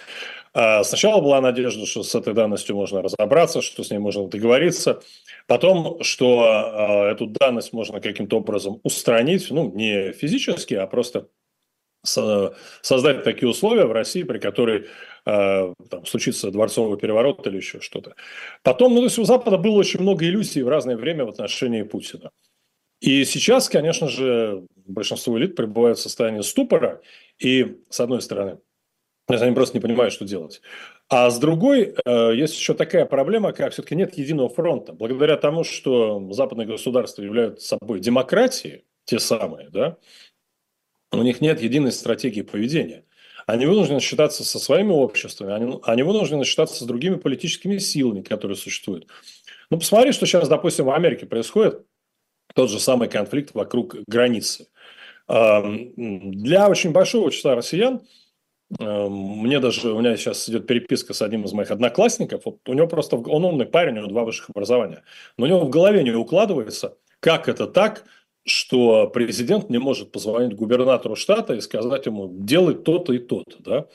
А, сначала была надежда, что с этой данностью можно разобраться, что с ней можно договориться. Потом, что а, эту данность можно каким-то образом устранить, ну, не физически, а просто создать такие условия в России, при которой э, там, случится дворцовый переворот или еще что-то. Потом, ну, то есть у Запада было очень много иллюзий в разное время в отношении Путина. И сейчас, конечно же, большинство элит пребывают в состоянии ступора, и, с одной стороны, они просто не понимают, что делать. А с другой, э, есть еще такая проблема, как все-таки нет единого фронта. Благодаря тому, что западные государства являются собой демократии, те самые, да, у них нет единой стратегии поведения. Они вынуждены считаться со своими обществами, они, они вынуждены считаться с другими политическими силами, которые существуют. Ну, посмотри, что сейчас, допустим, в Америке происходит. Тот же самый конфликт вокруг границы. Для очень большого числа россиян мне даже, у меня сейчас идет переписка с одним из моих одноклассников, вот у него просто, он умный парень, у него два высших образования, но у него в голове не укладывается, как это так, что президент не может позвонить губернатору штата и сказать ему, делай то-то и то-то, да?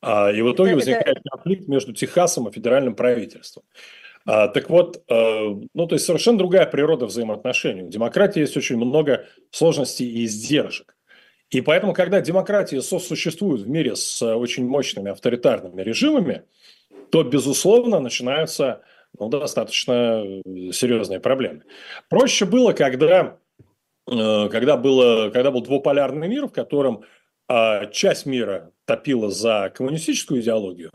А, и в итоге возникает конфликт между Техасом и федеральным правительством. А, так вот, э, ну, то есть совершенно другая природа взаимоотношений. У демократии есть очень много сложностей и издержек. И поэтому, когда демократии сосуществуют в мире с очень мощными авторитарными режимами, то, безусловно, начинаются ну, достаточно серьезные проблемы. Проще было, когда, э, когда, было, когда был двуполярный мир, в котором а, часть мира топила за коммунистическую идеологию,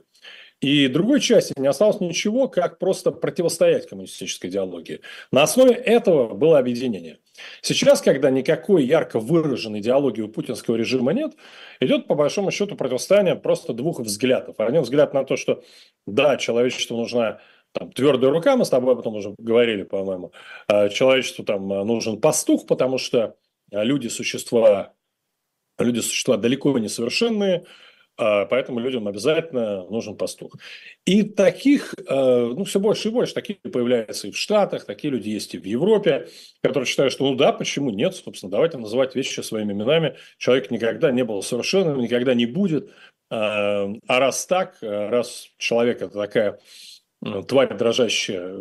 и другой части не осталось ничего, как просто противостоять коммунистической идеологии. На основе этого было объединение. Сейчас, когда никакой ярко выраженной идеологии у путинского режима нет, идет по большому счету противостояние просто двух взглядов. Один взгляд на то, что да, человечеству нужна там, твердая рука, мы с тобой об этом уже говорили, по-моему. А человечеству там нужен пастух, потому что люди существа, люди существа далеко не совершенные, поэтому людям обязательно нужен пастух. И таких, э, ну, все больше и больше, таких появляются и в Штатах, такие люди есть и в Европе, которые считают, что ну да, почему нет, собственно, давайте называть вещи своими именами. Человек никогда не был совершенным, никогда не будет. А, а раз так, раз человек это такая тварь дрожащая,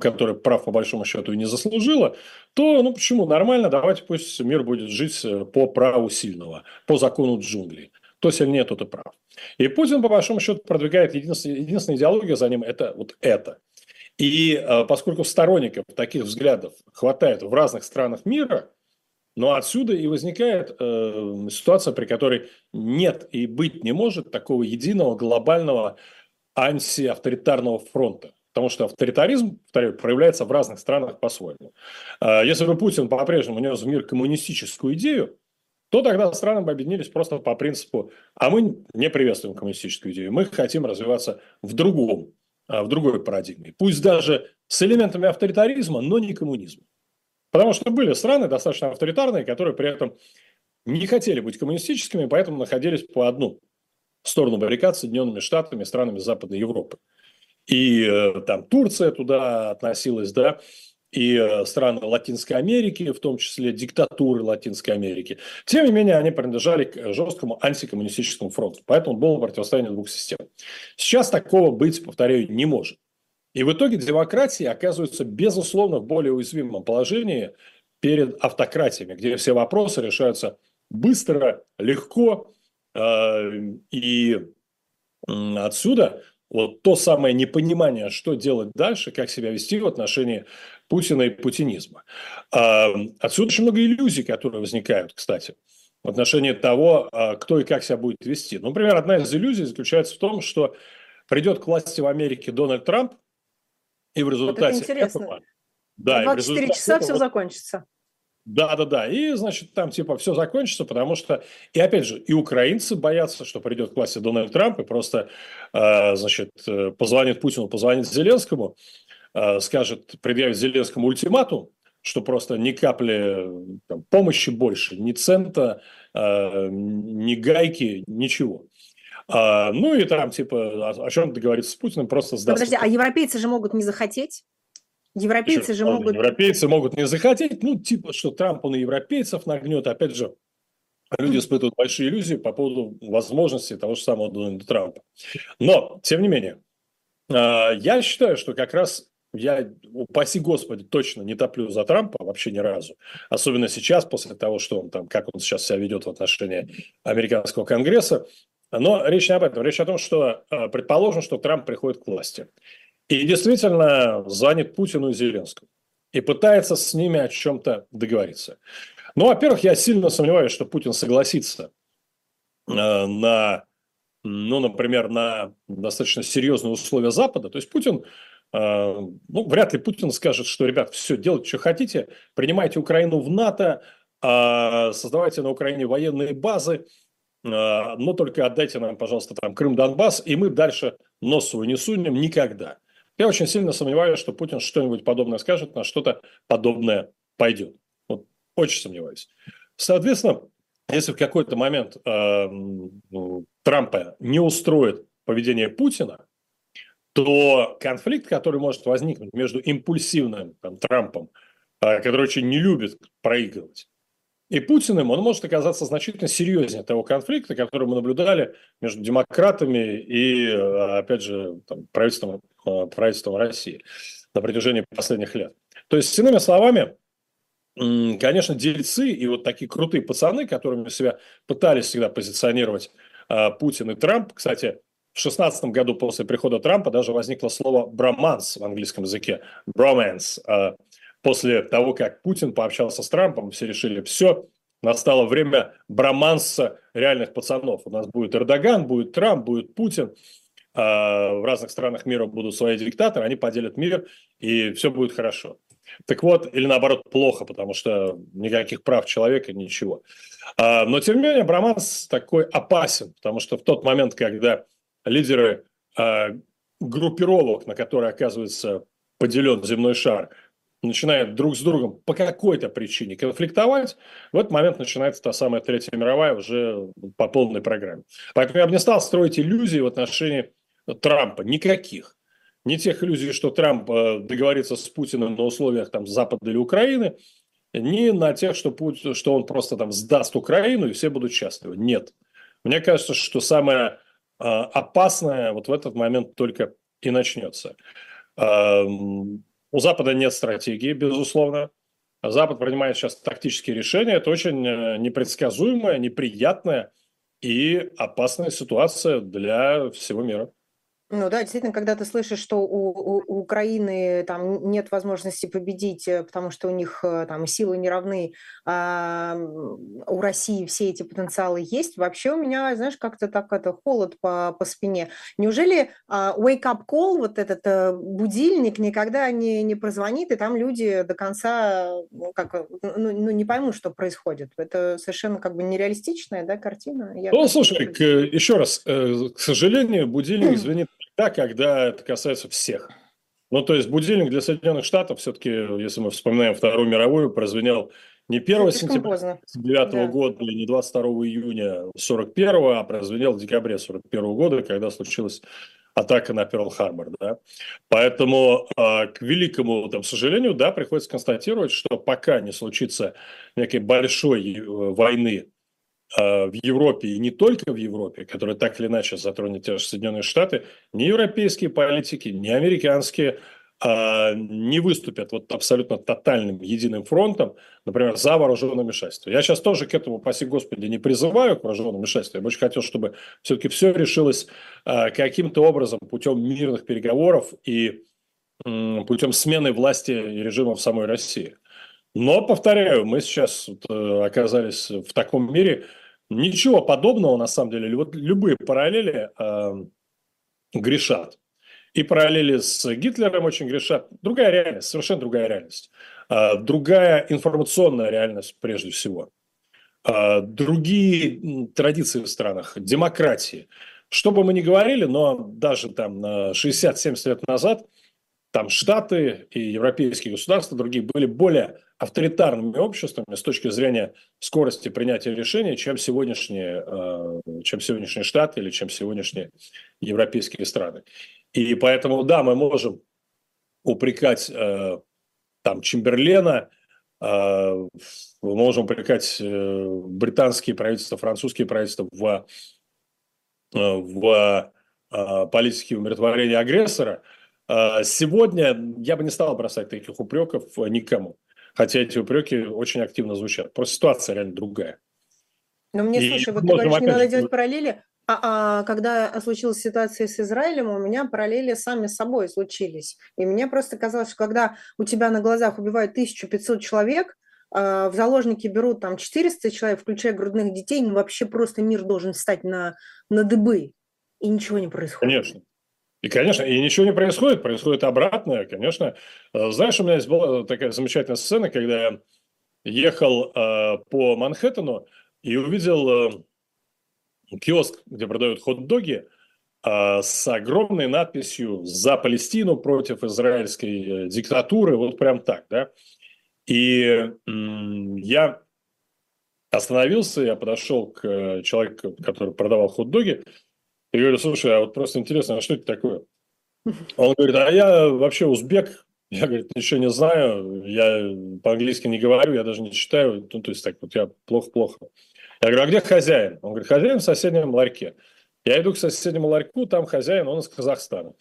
которая прав по большому счету и не заслужила, то, ну почему, нормально, давайте пусть мир будет жить по праву сильного, по закону джунглей кто сильнее, тот и прав. И Путин, по большому счету, продвигает единственная, единственная идеология за ним – это вот это. И э, поскольку сторонников таких взглядов хватает в разных странах мира, но отсюда и возникает э, ситуация, при которой нет и быть не может такого единого глобального антиавторитарного фронта. Потому что авторитаризм, повторяю, проявляется в разных странах по-своему. Э, если бы Путин по-прежнему нес в мир коммунистическую идею, то тогда страны бы объединились просто по принципу, а мы не приветствуем коммунистическую идею, мы хотим развиваться в другом, а, в другой парадигме. Пусть даже с элементами авторитаризма, но не коммунизма. Потому что были страны достаточно авторитарные, которые при этом не хотели быть коммунистическими, поэтому находились по одну сторону баррикад Соединенными Штатами, странами Западной Европы. И э, там Турция туда относилась, да, и э, страны Латинской Америки, в том числе диктатуры Латинской Америки. Тем не менее, они принадлежали к жесткому антикоммунистическому фронту. Поэтому было противостояние двух систем. Сейчас такого быть, повторяю, не может. И в итоге демократии оказываются, безусловно, в более уязвимом положении перед автократиями, где все вопросы решаются быстро, легко. Э, и отсюда вот то самое непонимание, что делать дальше, как себя вести в отношении Путина и путинизма. А, отсюда очень много иллюзий, которые возникают, кстати, в отношении того, а, кто и как себя будет вести. Ну, например, одна из иллюзий заключается в том, что придет к власти в Америке Дональд Трамп, и в результате... Вот это
интересно. Этого, да, 24 часа все закончится.
Да, да, да. И, значит, там типа все закончится, потому что, и опять же, и украинцы боятся, что придет к власти Дональд Трамп и просто, э, значит, э, позвонит Путину, позвонит Зеленскому, э, скажет, предъявит Зеленскому ультиматум, что просто ни капли там, помощи больше, ни цента, ни гайки, ничего. А, ну и там типа о, о чем договориться с Путиным просто
сдаст. Подожди, а европейцы же могут не захотеть? Европейцы же могут...
Европейцы могут не захотеть, ну, типа, что Трамп, он и европейцев нагнет. Опять же, люди испытывают большие иллюзии по поводу возможности того же самого Дональда Трампа. Но, тем не менее, а, я считаю, что как раз я, упаси Господи, точно не топлю за Трампа вообще ни разу. Особенно сейчас, после того, что он там, как он сейчас себя ведет в отношении американского конгресса. Но речь не об этом. Речь о том, что а, предположим, что Трамп приходит к власти. И действительно звонит Путину и Зеленскому и пытается с ними о чем-то договориться. Ну, во-первых, я сильно сомневаюсь, что Путин согласится э, на, ну, например, на достаточно серьезные условия Запада. То есть Путин, э, ну, вряд ли Путин скажет, что, ребят, все, делайте, что хотите, принимайте Украину в НАТО, э, создавайте на Украине военные базы, но только отдайте нам, пожалуйста, там Крым, Донбасс, и мы дальше нос свой не сунем никогда. Я очень сильно сомневаюсь, что Путин что-нибудь подобное скажет, на что-то подобное пойдет. Вот, очень сомневаюсь. Соответственно, если в какой-то момент э, Трампа не устроит поведение Путина, то конфликт, который может возникнуть между импульсивным там, Трампом, э, который очень не любит проигрывать, и Путиным, он может оказаться значительно серьезнее того конфликта, который мы наблюдали между демократами и, э, опять же, там, правительством правительством России на протяжении последних лет. То есть, иными словами, конечно, дельцы и вот такие крутые пацаны, которыми себя пытались всегда позиционировать э, Путин и Трамп. Кстати, в 2016 году после прихода Трампа даже возникло слово «броманс» в английском языке. «Bromance». Э, после того, как Путин пообщался с Трампом, все решили, все, настало время броманса реальных пацанов. У нас будет Эрдоган, будет Трамп, будет Путин – в разных странах мира будут свои диктаторы, они поделят мир, и все будет хорошо. Так вот, или наоборот, плохо, потому что никаких прав человека, ничего. А, но, тем не менее, Браманс такой опасен, потому что в тот момент, когда лидеры а, группировок, на которые оказывается поделен земной шар, начинают друг с другом по какой-то причине конфликтовать, в этот момент начинается та самая Третья мировая уже по полной программе. Поэтому я бы не стал строить иллюзии в отношении Трампа никаких. Ни тех иллюзий, что Трамп э, договорится с Путиным на условиях там, Запада или Украины, ни на тех, что, Путин, что он просто там сдаст Украину и все будут счастливы. Нет. Мне кажется, что самое э, опасное вот в этот момент только и начнется. Э, у Запада нет стратегии, безусловно. Запад принимает сейчас тактические решения. Это очень непредсказуемая, неприятная и опасная ситуация для всего мира.
Ну да, действительно, когда ты слышишь, что у, у, у Украины там нет возможности победить, э, потому что у них э, там силы не равны, а у России все эти потенциалы есть, вообще у меня, знаешь, как-то так это холод по, по спине. Неужели а, wake up call, вот этот а, будильник никогда не, не прозвонит, и там люди до конца ну, как, ну, ну, не поймут, что происходит? Это совершенно как бы нереалистичная да, картина.
Я ну, слушай, к, еще раз, к сожалению, будильник звонит тогда, когда это касается всех. Ну, то есть будильник для Соединенных Штатов все-таки, если мы вспоминаем Вторую мировую, прозвенел не 1 ну, сентября 1939 да. года или не 22 июня 41 а прозвенел в декабре 41 года, когда случилась атака на Перл-Харбор. Да? Поэтому, э, к великому там, сожалению, да, приходится констатировать, что пока не случится некой большой э, войны а, в Европе и не только в Европе, которая так или иначе затронет те же Соединенные Штаты, ни европейские политики, ни американские э, не выступят вот абсолютно тотальным единым фронтом, например, за вооруженное вмешательство. Я сейчас тоже к этому, паси Господи, не призываю к вооруженному вмешательству. Я бы очень хотел, чтобы все-таки все решилось э, каким-то образом путем мирных переговоров и э, путем смены власти и режима в самой России. Но, повторяю, мы сейчас вот, э, оказались в таком мире, ничего подобного, на самом деле, вот любые параллели э, грешат. И параллели с Гитлером очень грешат. Другая реальность, совершенно другая реальность. Э, другая информационная реальность прежде всего. Э, другие традиции в странах, демократии. Что бы мы ни говорили, но даже там 60-70 лет назад там Штаты и европейские государства, другие, были более авторитарными обществами с точки зрения скорости принятия решений, чем сегодняшние, э, чем сегодняшние Штаты или чем сегодняшние европейские страны. И поэтому, да, мы можем упрекать э, там Чемберлена, э, мы можем упрекать британские правительства, французские правительства в, в политике умиротворения агрессора. Сегодня я бы не стал бросать таких упреков никому. Хотя эти упреки очень активно звучат. Просто ситуация реально другая.
Но мне, и слушай, вот ты говоришь, не надо делать параллели. А, а когда случилась ситуация с Израилем, у меня параллели сами с собой случились. И мне просто казалось, что когда у тебя на глазах убивают 1500 человек, а в заложники берут там 400 человек, включая грудных детей, ну вообще просто мир должен встать на, на дыбы, и ничего не происходит.
Конечно. И, конечно, и ничего не происходит, происходит обратное, конечно. Э, знаешь, у меня есть была такая замечательная сцена, когда я ехал э, по Манхэттену и увидел э, киоск, где продают хот-доги, э, с огромной надписью «За Палестину против израильской э, диктатуры», вот прям так, да. И я остановился, я подошел к э, человеку, который продавал хот-доги, я говорю, слушай, а вот просто интересно, а что это такое? [laughs] Он говорит, а я вообще узбек. Я, говорит, ничего не знаю, я по-английски не говорю, я даже не читаю, ну, то есть так вот я плохо-плохо. Я говорю, а где хозяин? Он говорит, хозяин в соседнем ларьке. Я иду к соседнему ларьку, там хозяин, он из Казахстана.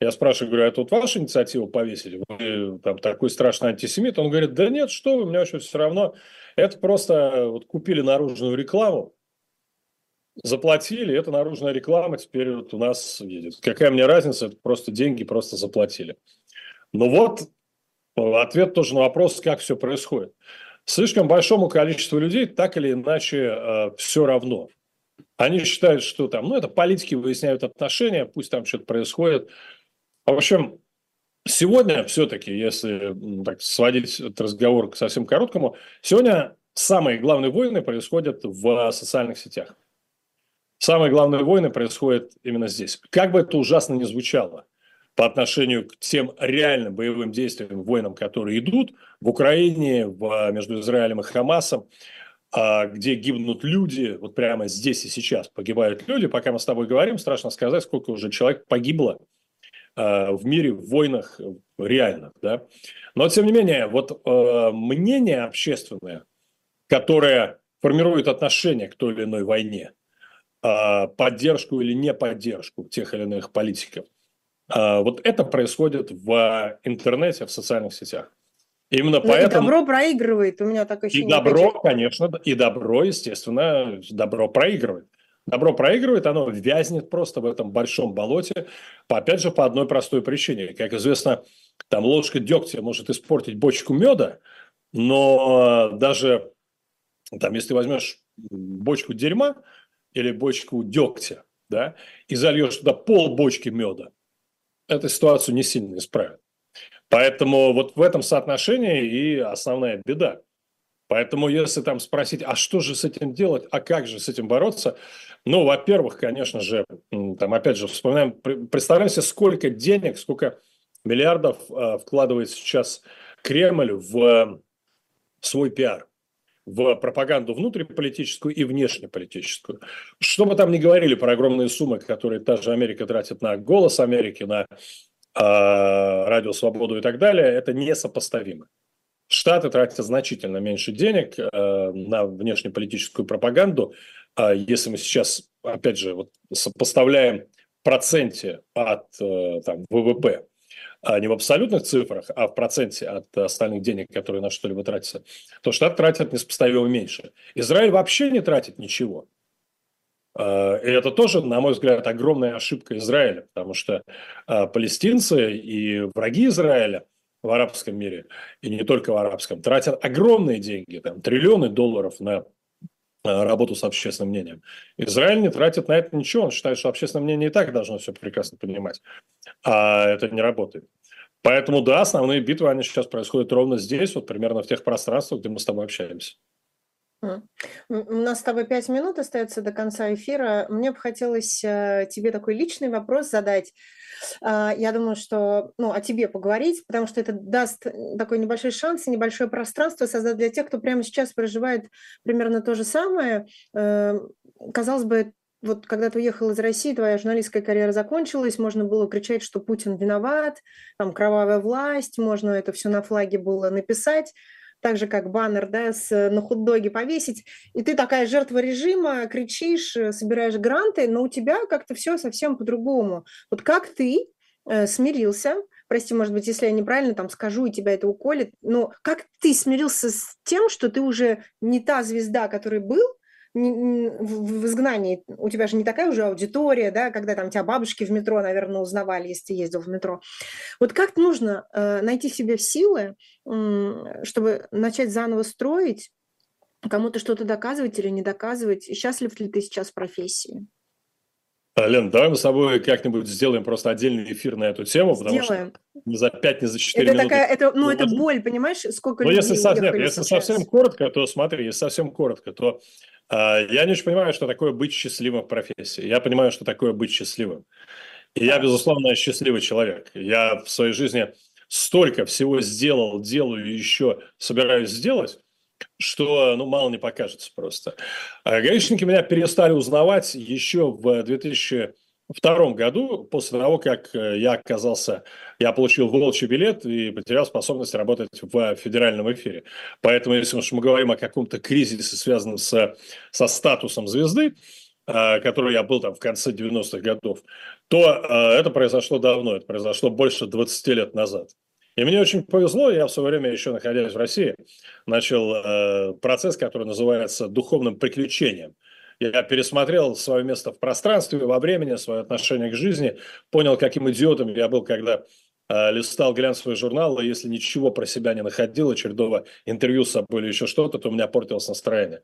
Я спрашиваю, говорю, а это вот ваша инициатива повесить? Вы там такой страшный антисемит? Он говорит, да нет, что вы, мне вообще все равно. Это просто вот купили наружную рекламу, заплатили, это наружная реклама теперь вот у нас едет. Какая мне разница, это просто деньги просто заплатили. Но вот ответ тоже на вопрос, как все происходит. Слишком большому количеству людей так или иначе э, все равно. Они считают, что там, ну, это политики выясняют отношения, пусть там что-то происходит. В общем, сегодня все-таки, если так, сводить этот разговор к совсем короткому, сегодня самые главные войны происходят в социальных сетях. Самые главные войны происходят именно здесь. Как бы это ужасно ни звучало по отношению к тем реальным боевым действиям, войнам, которые идут в Украине, в, между Израилем и Хамасом, а, где гибнут люди, вот прямо здесь и сейчас погибают люди. Пока мы с тобой говорим, страшно сказать, сколько уже человек погибло а, в мире в войнах реальных. Да? Но, тем не менее, вот а, мнение общественное, которое формирует отношение к той или иной войне – поддержку или не поддержку тех или иных политиков. А, вот это происходит в интернете, в социальных сетях. Именно
Но
поэтому...
И добро проигрывает, у меня такое
ощущение. И добро, конечно, и добро, естественно, добро проигрывает. Добро проигрывает, оно вязнет просто в этом большом болоте, опять же, по одной простой причине. Как известно, там ложка дегтя может испортить бочку меда, но даже там, если возьмешь бочку дерьма, или бочку дегтя, да, и зальешь туда пол бочки меда, эту ситуацию не сильно исправит. Поэтому вот в этом соотношении и основная беда. Поэтому если там спросить, а что же с этим делать, а как же с этим бороться, ну, во-первых, конечно же, там опять же вспоминаем, представляем себе, сколько денег, сколько миллиардов э, вкладывает сейчас Кремль в э, свой пиар в пропаганду внутриполитическую и внешнеполитическую. Что мы там не говорили про огромные суммы, которые та же Америка тратит на «Голос Америки», на э, «Радио Свободу» и так далее, это несопоставимо. Штаты тратят значительно меньше денег э, на внешнеполитическую пропаганду. Э, если мы сейчас, опять же, вот сопоставляем проценте от э, там, ВВП не в абсолютных цифрах, а в проценте от остальных денег, которые на что-либо тратятся, то Штат тратит несопоставимо меньше. Израиль вообще не тратит ничего. А, и это тоже, на мой взгляд, огромная ошибка Израиля, потому что а, палестинцы и враги Израиля в арабском мире, и не только в арабском, тратят огромные деньги, там, триллионы долларов на а, работу с общественным мнением. Израиль не тратит на это ничего, он считает, что общественное мнение и так должно все прекрасно понимать, а это не работает. Поэтому, да, основные битвы, они сейчас происходят ровно здесь, вот примерно в тех пространствах, где мы с тобой общаемся.
У нас с тобой пять минут остается до конца эфира. Мне бы хотелось э, тебе такой личный вопрос задать. А, я думаю, что ну, о тебе поговорить, потому что это даст такой небольшой шанс и небольшое пространство создать для тех, кто прямо сейчас проживает примерно то же самое. Э, казалось бы, вот когда ты уехал из России, твоя журналистская карьера закончилась, можно было кричать, что Путин виноват, там кровавая власть, можно это все на флаге было написать так же, как баннер, да, с, на хот-доге повесить, и ты такая жертва режима, кричишь, э, собираешь гранты, но у тебя как-то все совсем по-другому. Вот как ты э, смирился, прости, может быть, если я неправильно там скажу, и тебя это уколет, но как ты смирился с тем, что ты уже не та звезда, который был, в изгнании у тебя же не такая уже аудитория, да, когда там тебя бабушки в метро, наверное, узнавали, если ты ездил в метро. Вот как нужно э, найти себе силы, чтобы начать заново строить, кому-то что-то доказывать или не доказывать? Счастлив ли ты сейчас в профессии?
А, Лен, давай мы с тобой как-нибудь сделаем просто отдельный эфир на эту тему, потому сделаем. что не за 5, не за 4
это
минуты.
Такая, это, ну, это боль, понимаешь, сколько
ну, людей если, нет, если совсем коротко, то смотри, если совсем коротко, то э, я не очень понимаю, что такое быть счастливым в профессии. Я понимаю, что такое быть счастливым. И я, безусловно, счастливый человек. Я в своей жизни столько всего сделал, делаю и еще собираюсь сделать, что ну, мало не покажется просто. А гаишники меня перестали узнавать еще в 2002 году, после того, как э, я оказался, я получил волчий билет и потерял способность работать в федеральном эфире. Поэтому, если уж мы говорим о каком-то кризисе, связанном с, со статусом звезды, э, который я был там в конце 90-х годов, то э, это произошло давно, это произошло больше 20 лет назад. И мне очень повезло, я в свое время еще находясь в России, начал э, процесс, который называется духовным приключением. Я пересмотрел свое место в пространстве, во времени, свое отношение к жизни, понял, каким идиотом я был, когда э, листал глянцевые журналы, если ничего про себя не находил, очередного интервью с собой или еще что-то, то у меня портилось настроение.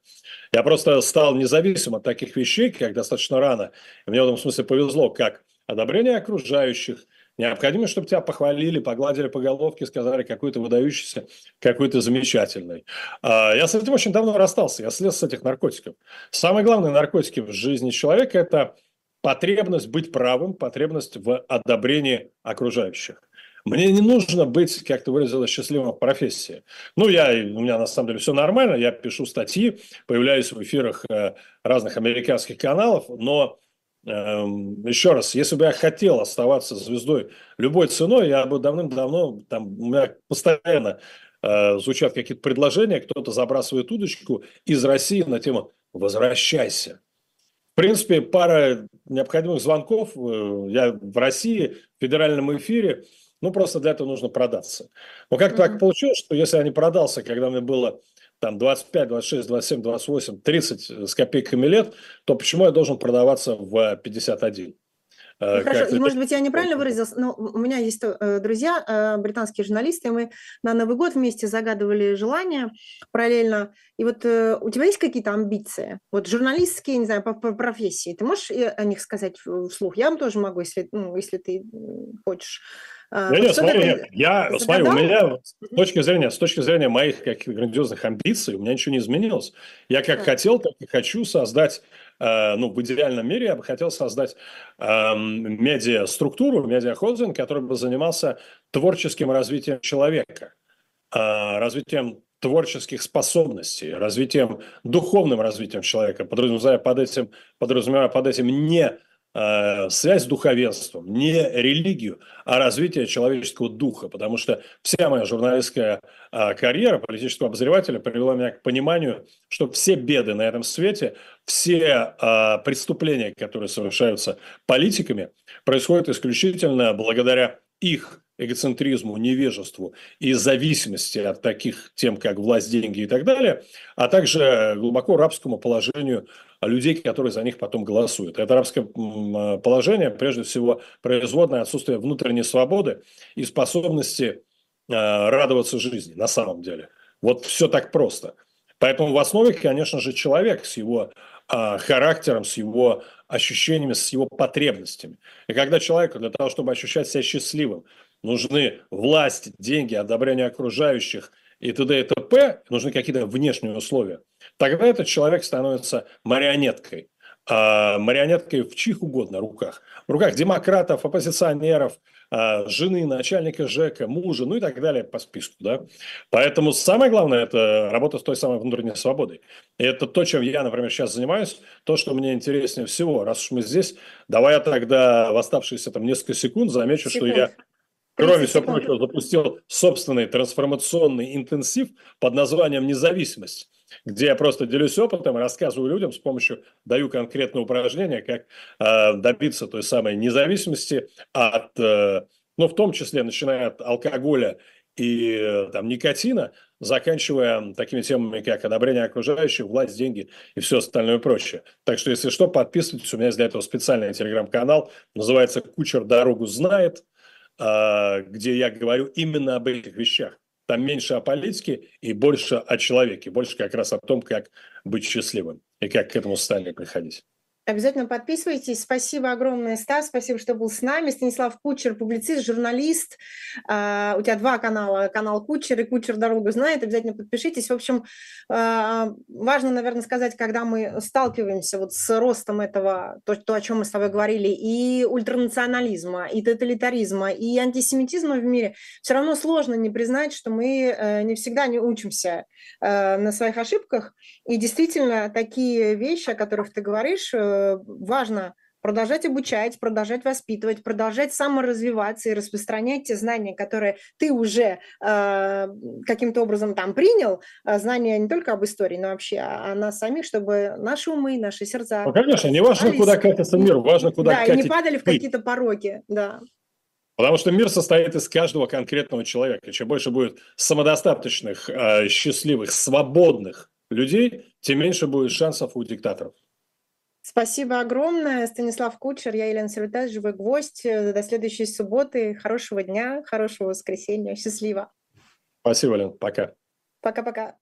Я просто стал независим от таких вещей, как достаточно рано. И мне в этом смысле повезло, как одобрение окружающих – Необходимо, чтобы тебя похвалили, погладили по головке, сказали, какой ты выдающийся, какой ты замечательный. А, я с этим очень давно расстался, я слез с этих наркотиков. Самые главные наркотики в жизни человека – это потребность быть правым, потребность в одобрении окружающих. Мне не нужно быть, как ты выразилась, счастливым в профессии. Ну, я, у меня на самом деле все нормально, я пишу статьи, появляюсь в эфирах э, разных американских каналов, но еще раз, если бы я хотел оставаться звездой любой ценой, я бы давным-давно, там, у меня постоянно э, звучат какие-то предложения, кто-то забрасывает удочку из России на тему «возвращайся». В принципе, пара необходимых звонков. Э, я в России, в федеральном эфире, ну, просто для этого нужно продаться. Но как mm-hmm. так получилось, что если я не продался, когда мне было там 25, 26, 27, 28, 30 с копейками лет, то почему я должен продаваться в 51?
Э, ну, хорошо, может быть, я неправильно выразился, но у меня есть э, друзья, э, британские журналисты, мы на Новый год вместе загадывали желания параллельно. И вот у тебя есть какие-то амбиции? Вот журналистские, не знаю, по, по профессии. Ты можешь о них сказать вслух? Я вам тоже могу, если, ну, если ты хочешь.
А, нет, нет, смотри, нет. Я, смотри, у меня с точки зрения, с точки зрения моих каких грандиозных амбиций, у меня ничего не изменилось. Я как да. хотел, так и хочу создать, э, ну, в идеальном мире я бы хотел создать э, медиа-структуру, медиа-холдинг, который бы занимался творческим развитием человека, э, развитием творческих способностей, развитием, духовным развитием человека, подразумевая под этим, подразумевая под этим не Э, связь с духовенством, не религию, а развитие человеческого духа, потому что вся моя журналистская э, карьера политического обозревателя привела меня к пониманию, что все беды на этом свете, все э, преступления, которые совершаются политиками, происходят исключительно благодаря их эгоцентризму, невежеству и зависимости от таких тем, как власть, деньги и так далее, а также глубоко рабскому положению людей, которые за них потом голосуют. Это рабское положение, прежде всего, производное отсутствие внутренней свободы и способности а, радоваться жизни на самом деле. Вот все так просто. Поэтому в основе, конечно же, человек с его а, характером, с его ощущениями, с его потребностями. И когда человеку для того, чтобы ощущать себя счастливым, нужны власть, деньги, одобрение окружающих и т.д. и т.п., нужны какие-то внешние условия, тогда этот человек становится марионеткой. А марионеткой в чьих угодно руках. В руках демократов, оппозиционеров, а, жены, начальника ЖЭКа, мужа, ну и так далее по списку. Да? Поэтому самое главное – это работа с той самой внутренней свободой. И это то, чем я, например, сейчас занимаюсь, то, что мне интереснее всего. Раз уж мы здесь, давай я тогда в оставшиеся там несколько секунд замечу, секунд. что я Кроме всего прочего, запустил собственный трансформационный интенсив под названием «Независимость», где я просто делюсь опытом, рассказываю людям с помощью, даю конкретное упражнение, как э, добиться той самой независимости от, э, ну, в том числе, начиная от алкоголя и э, там никотина, заканчивая такими темами, как одобрение окружающих, власть, деньги и все остальное прочее. Так что, если что, подписывайтесь. У меня есть для этого специальный телеграм-канал. Называется «Кучер дорогу знает». А, где я говорю именно об этих вещах. Там меньше о политике и больше о человеке, больше как раз о том, как быть счастливым и как к этому состоянию приходить.
Обязательно подписывайтесь. Спасибо огромное, Стас. Спасибо, что был с нами. Станислав Кучер, публицист, журналист. Uh, у тебя два канала. Канал Кучер и Кучер дорогу знает. Обязательно подпишитесь. В общем, uh, важно, наверное, сказать, когда мы сталкиваемся вот с ростом этого, то, то, о чем мы с тобой говорили, и ультранационализма, и тоталитаризма, и антисемитизма в мире, все равно сложно не признать, что мы uh, не всегда не учимся на своих ошибках. И действительно, такие вещи, о которых ты говоришь, Э, важно продолжать обучать, продолжать воспитывать, продолжать саморазвиваться и распространять те знания, которые ты уже э, каким-то образом там принял, э, знания не только об истории, но вообще о, о нас самих, чтобы наши умы, наши сердца...
Ну, конечно, не важно, куда катится мир, важно, куда
Да, и не падали в какие-то пороки, да.
Потому что мир состоит из каждого конкретного человека. Чем больше будет самодостаточных, э, счастливых, свободных людей, тем меньше будет шансов у диктаторов.
Спасибо огромное. Станислав Кучер, я Елена Сервитас, живой гвоздь. До следующей субботы. Хорошего дня, хорошего воскресенья. Счастливо.
Спасибо, Лен. Пока.
Пока-пока.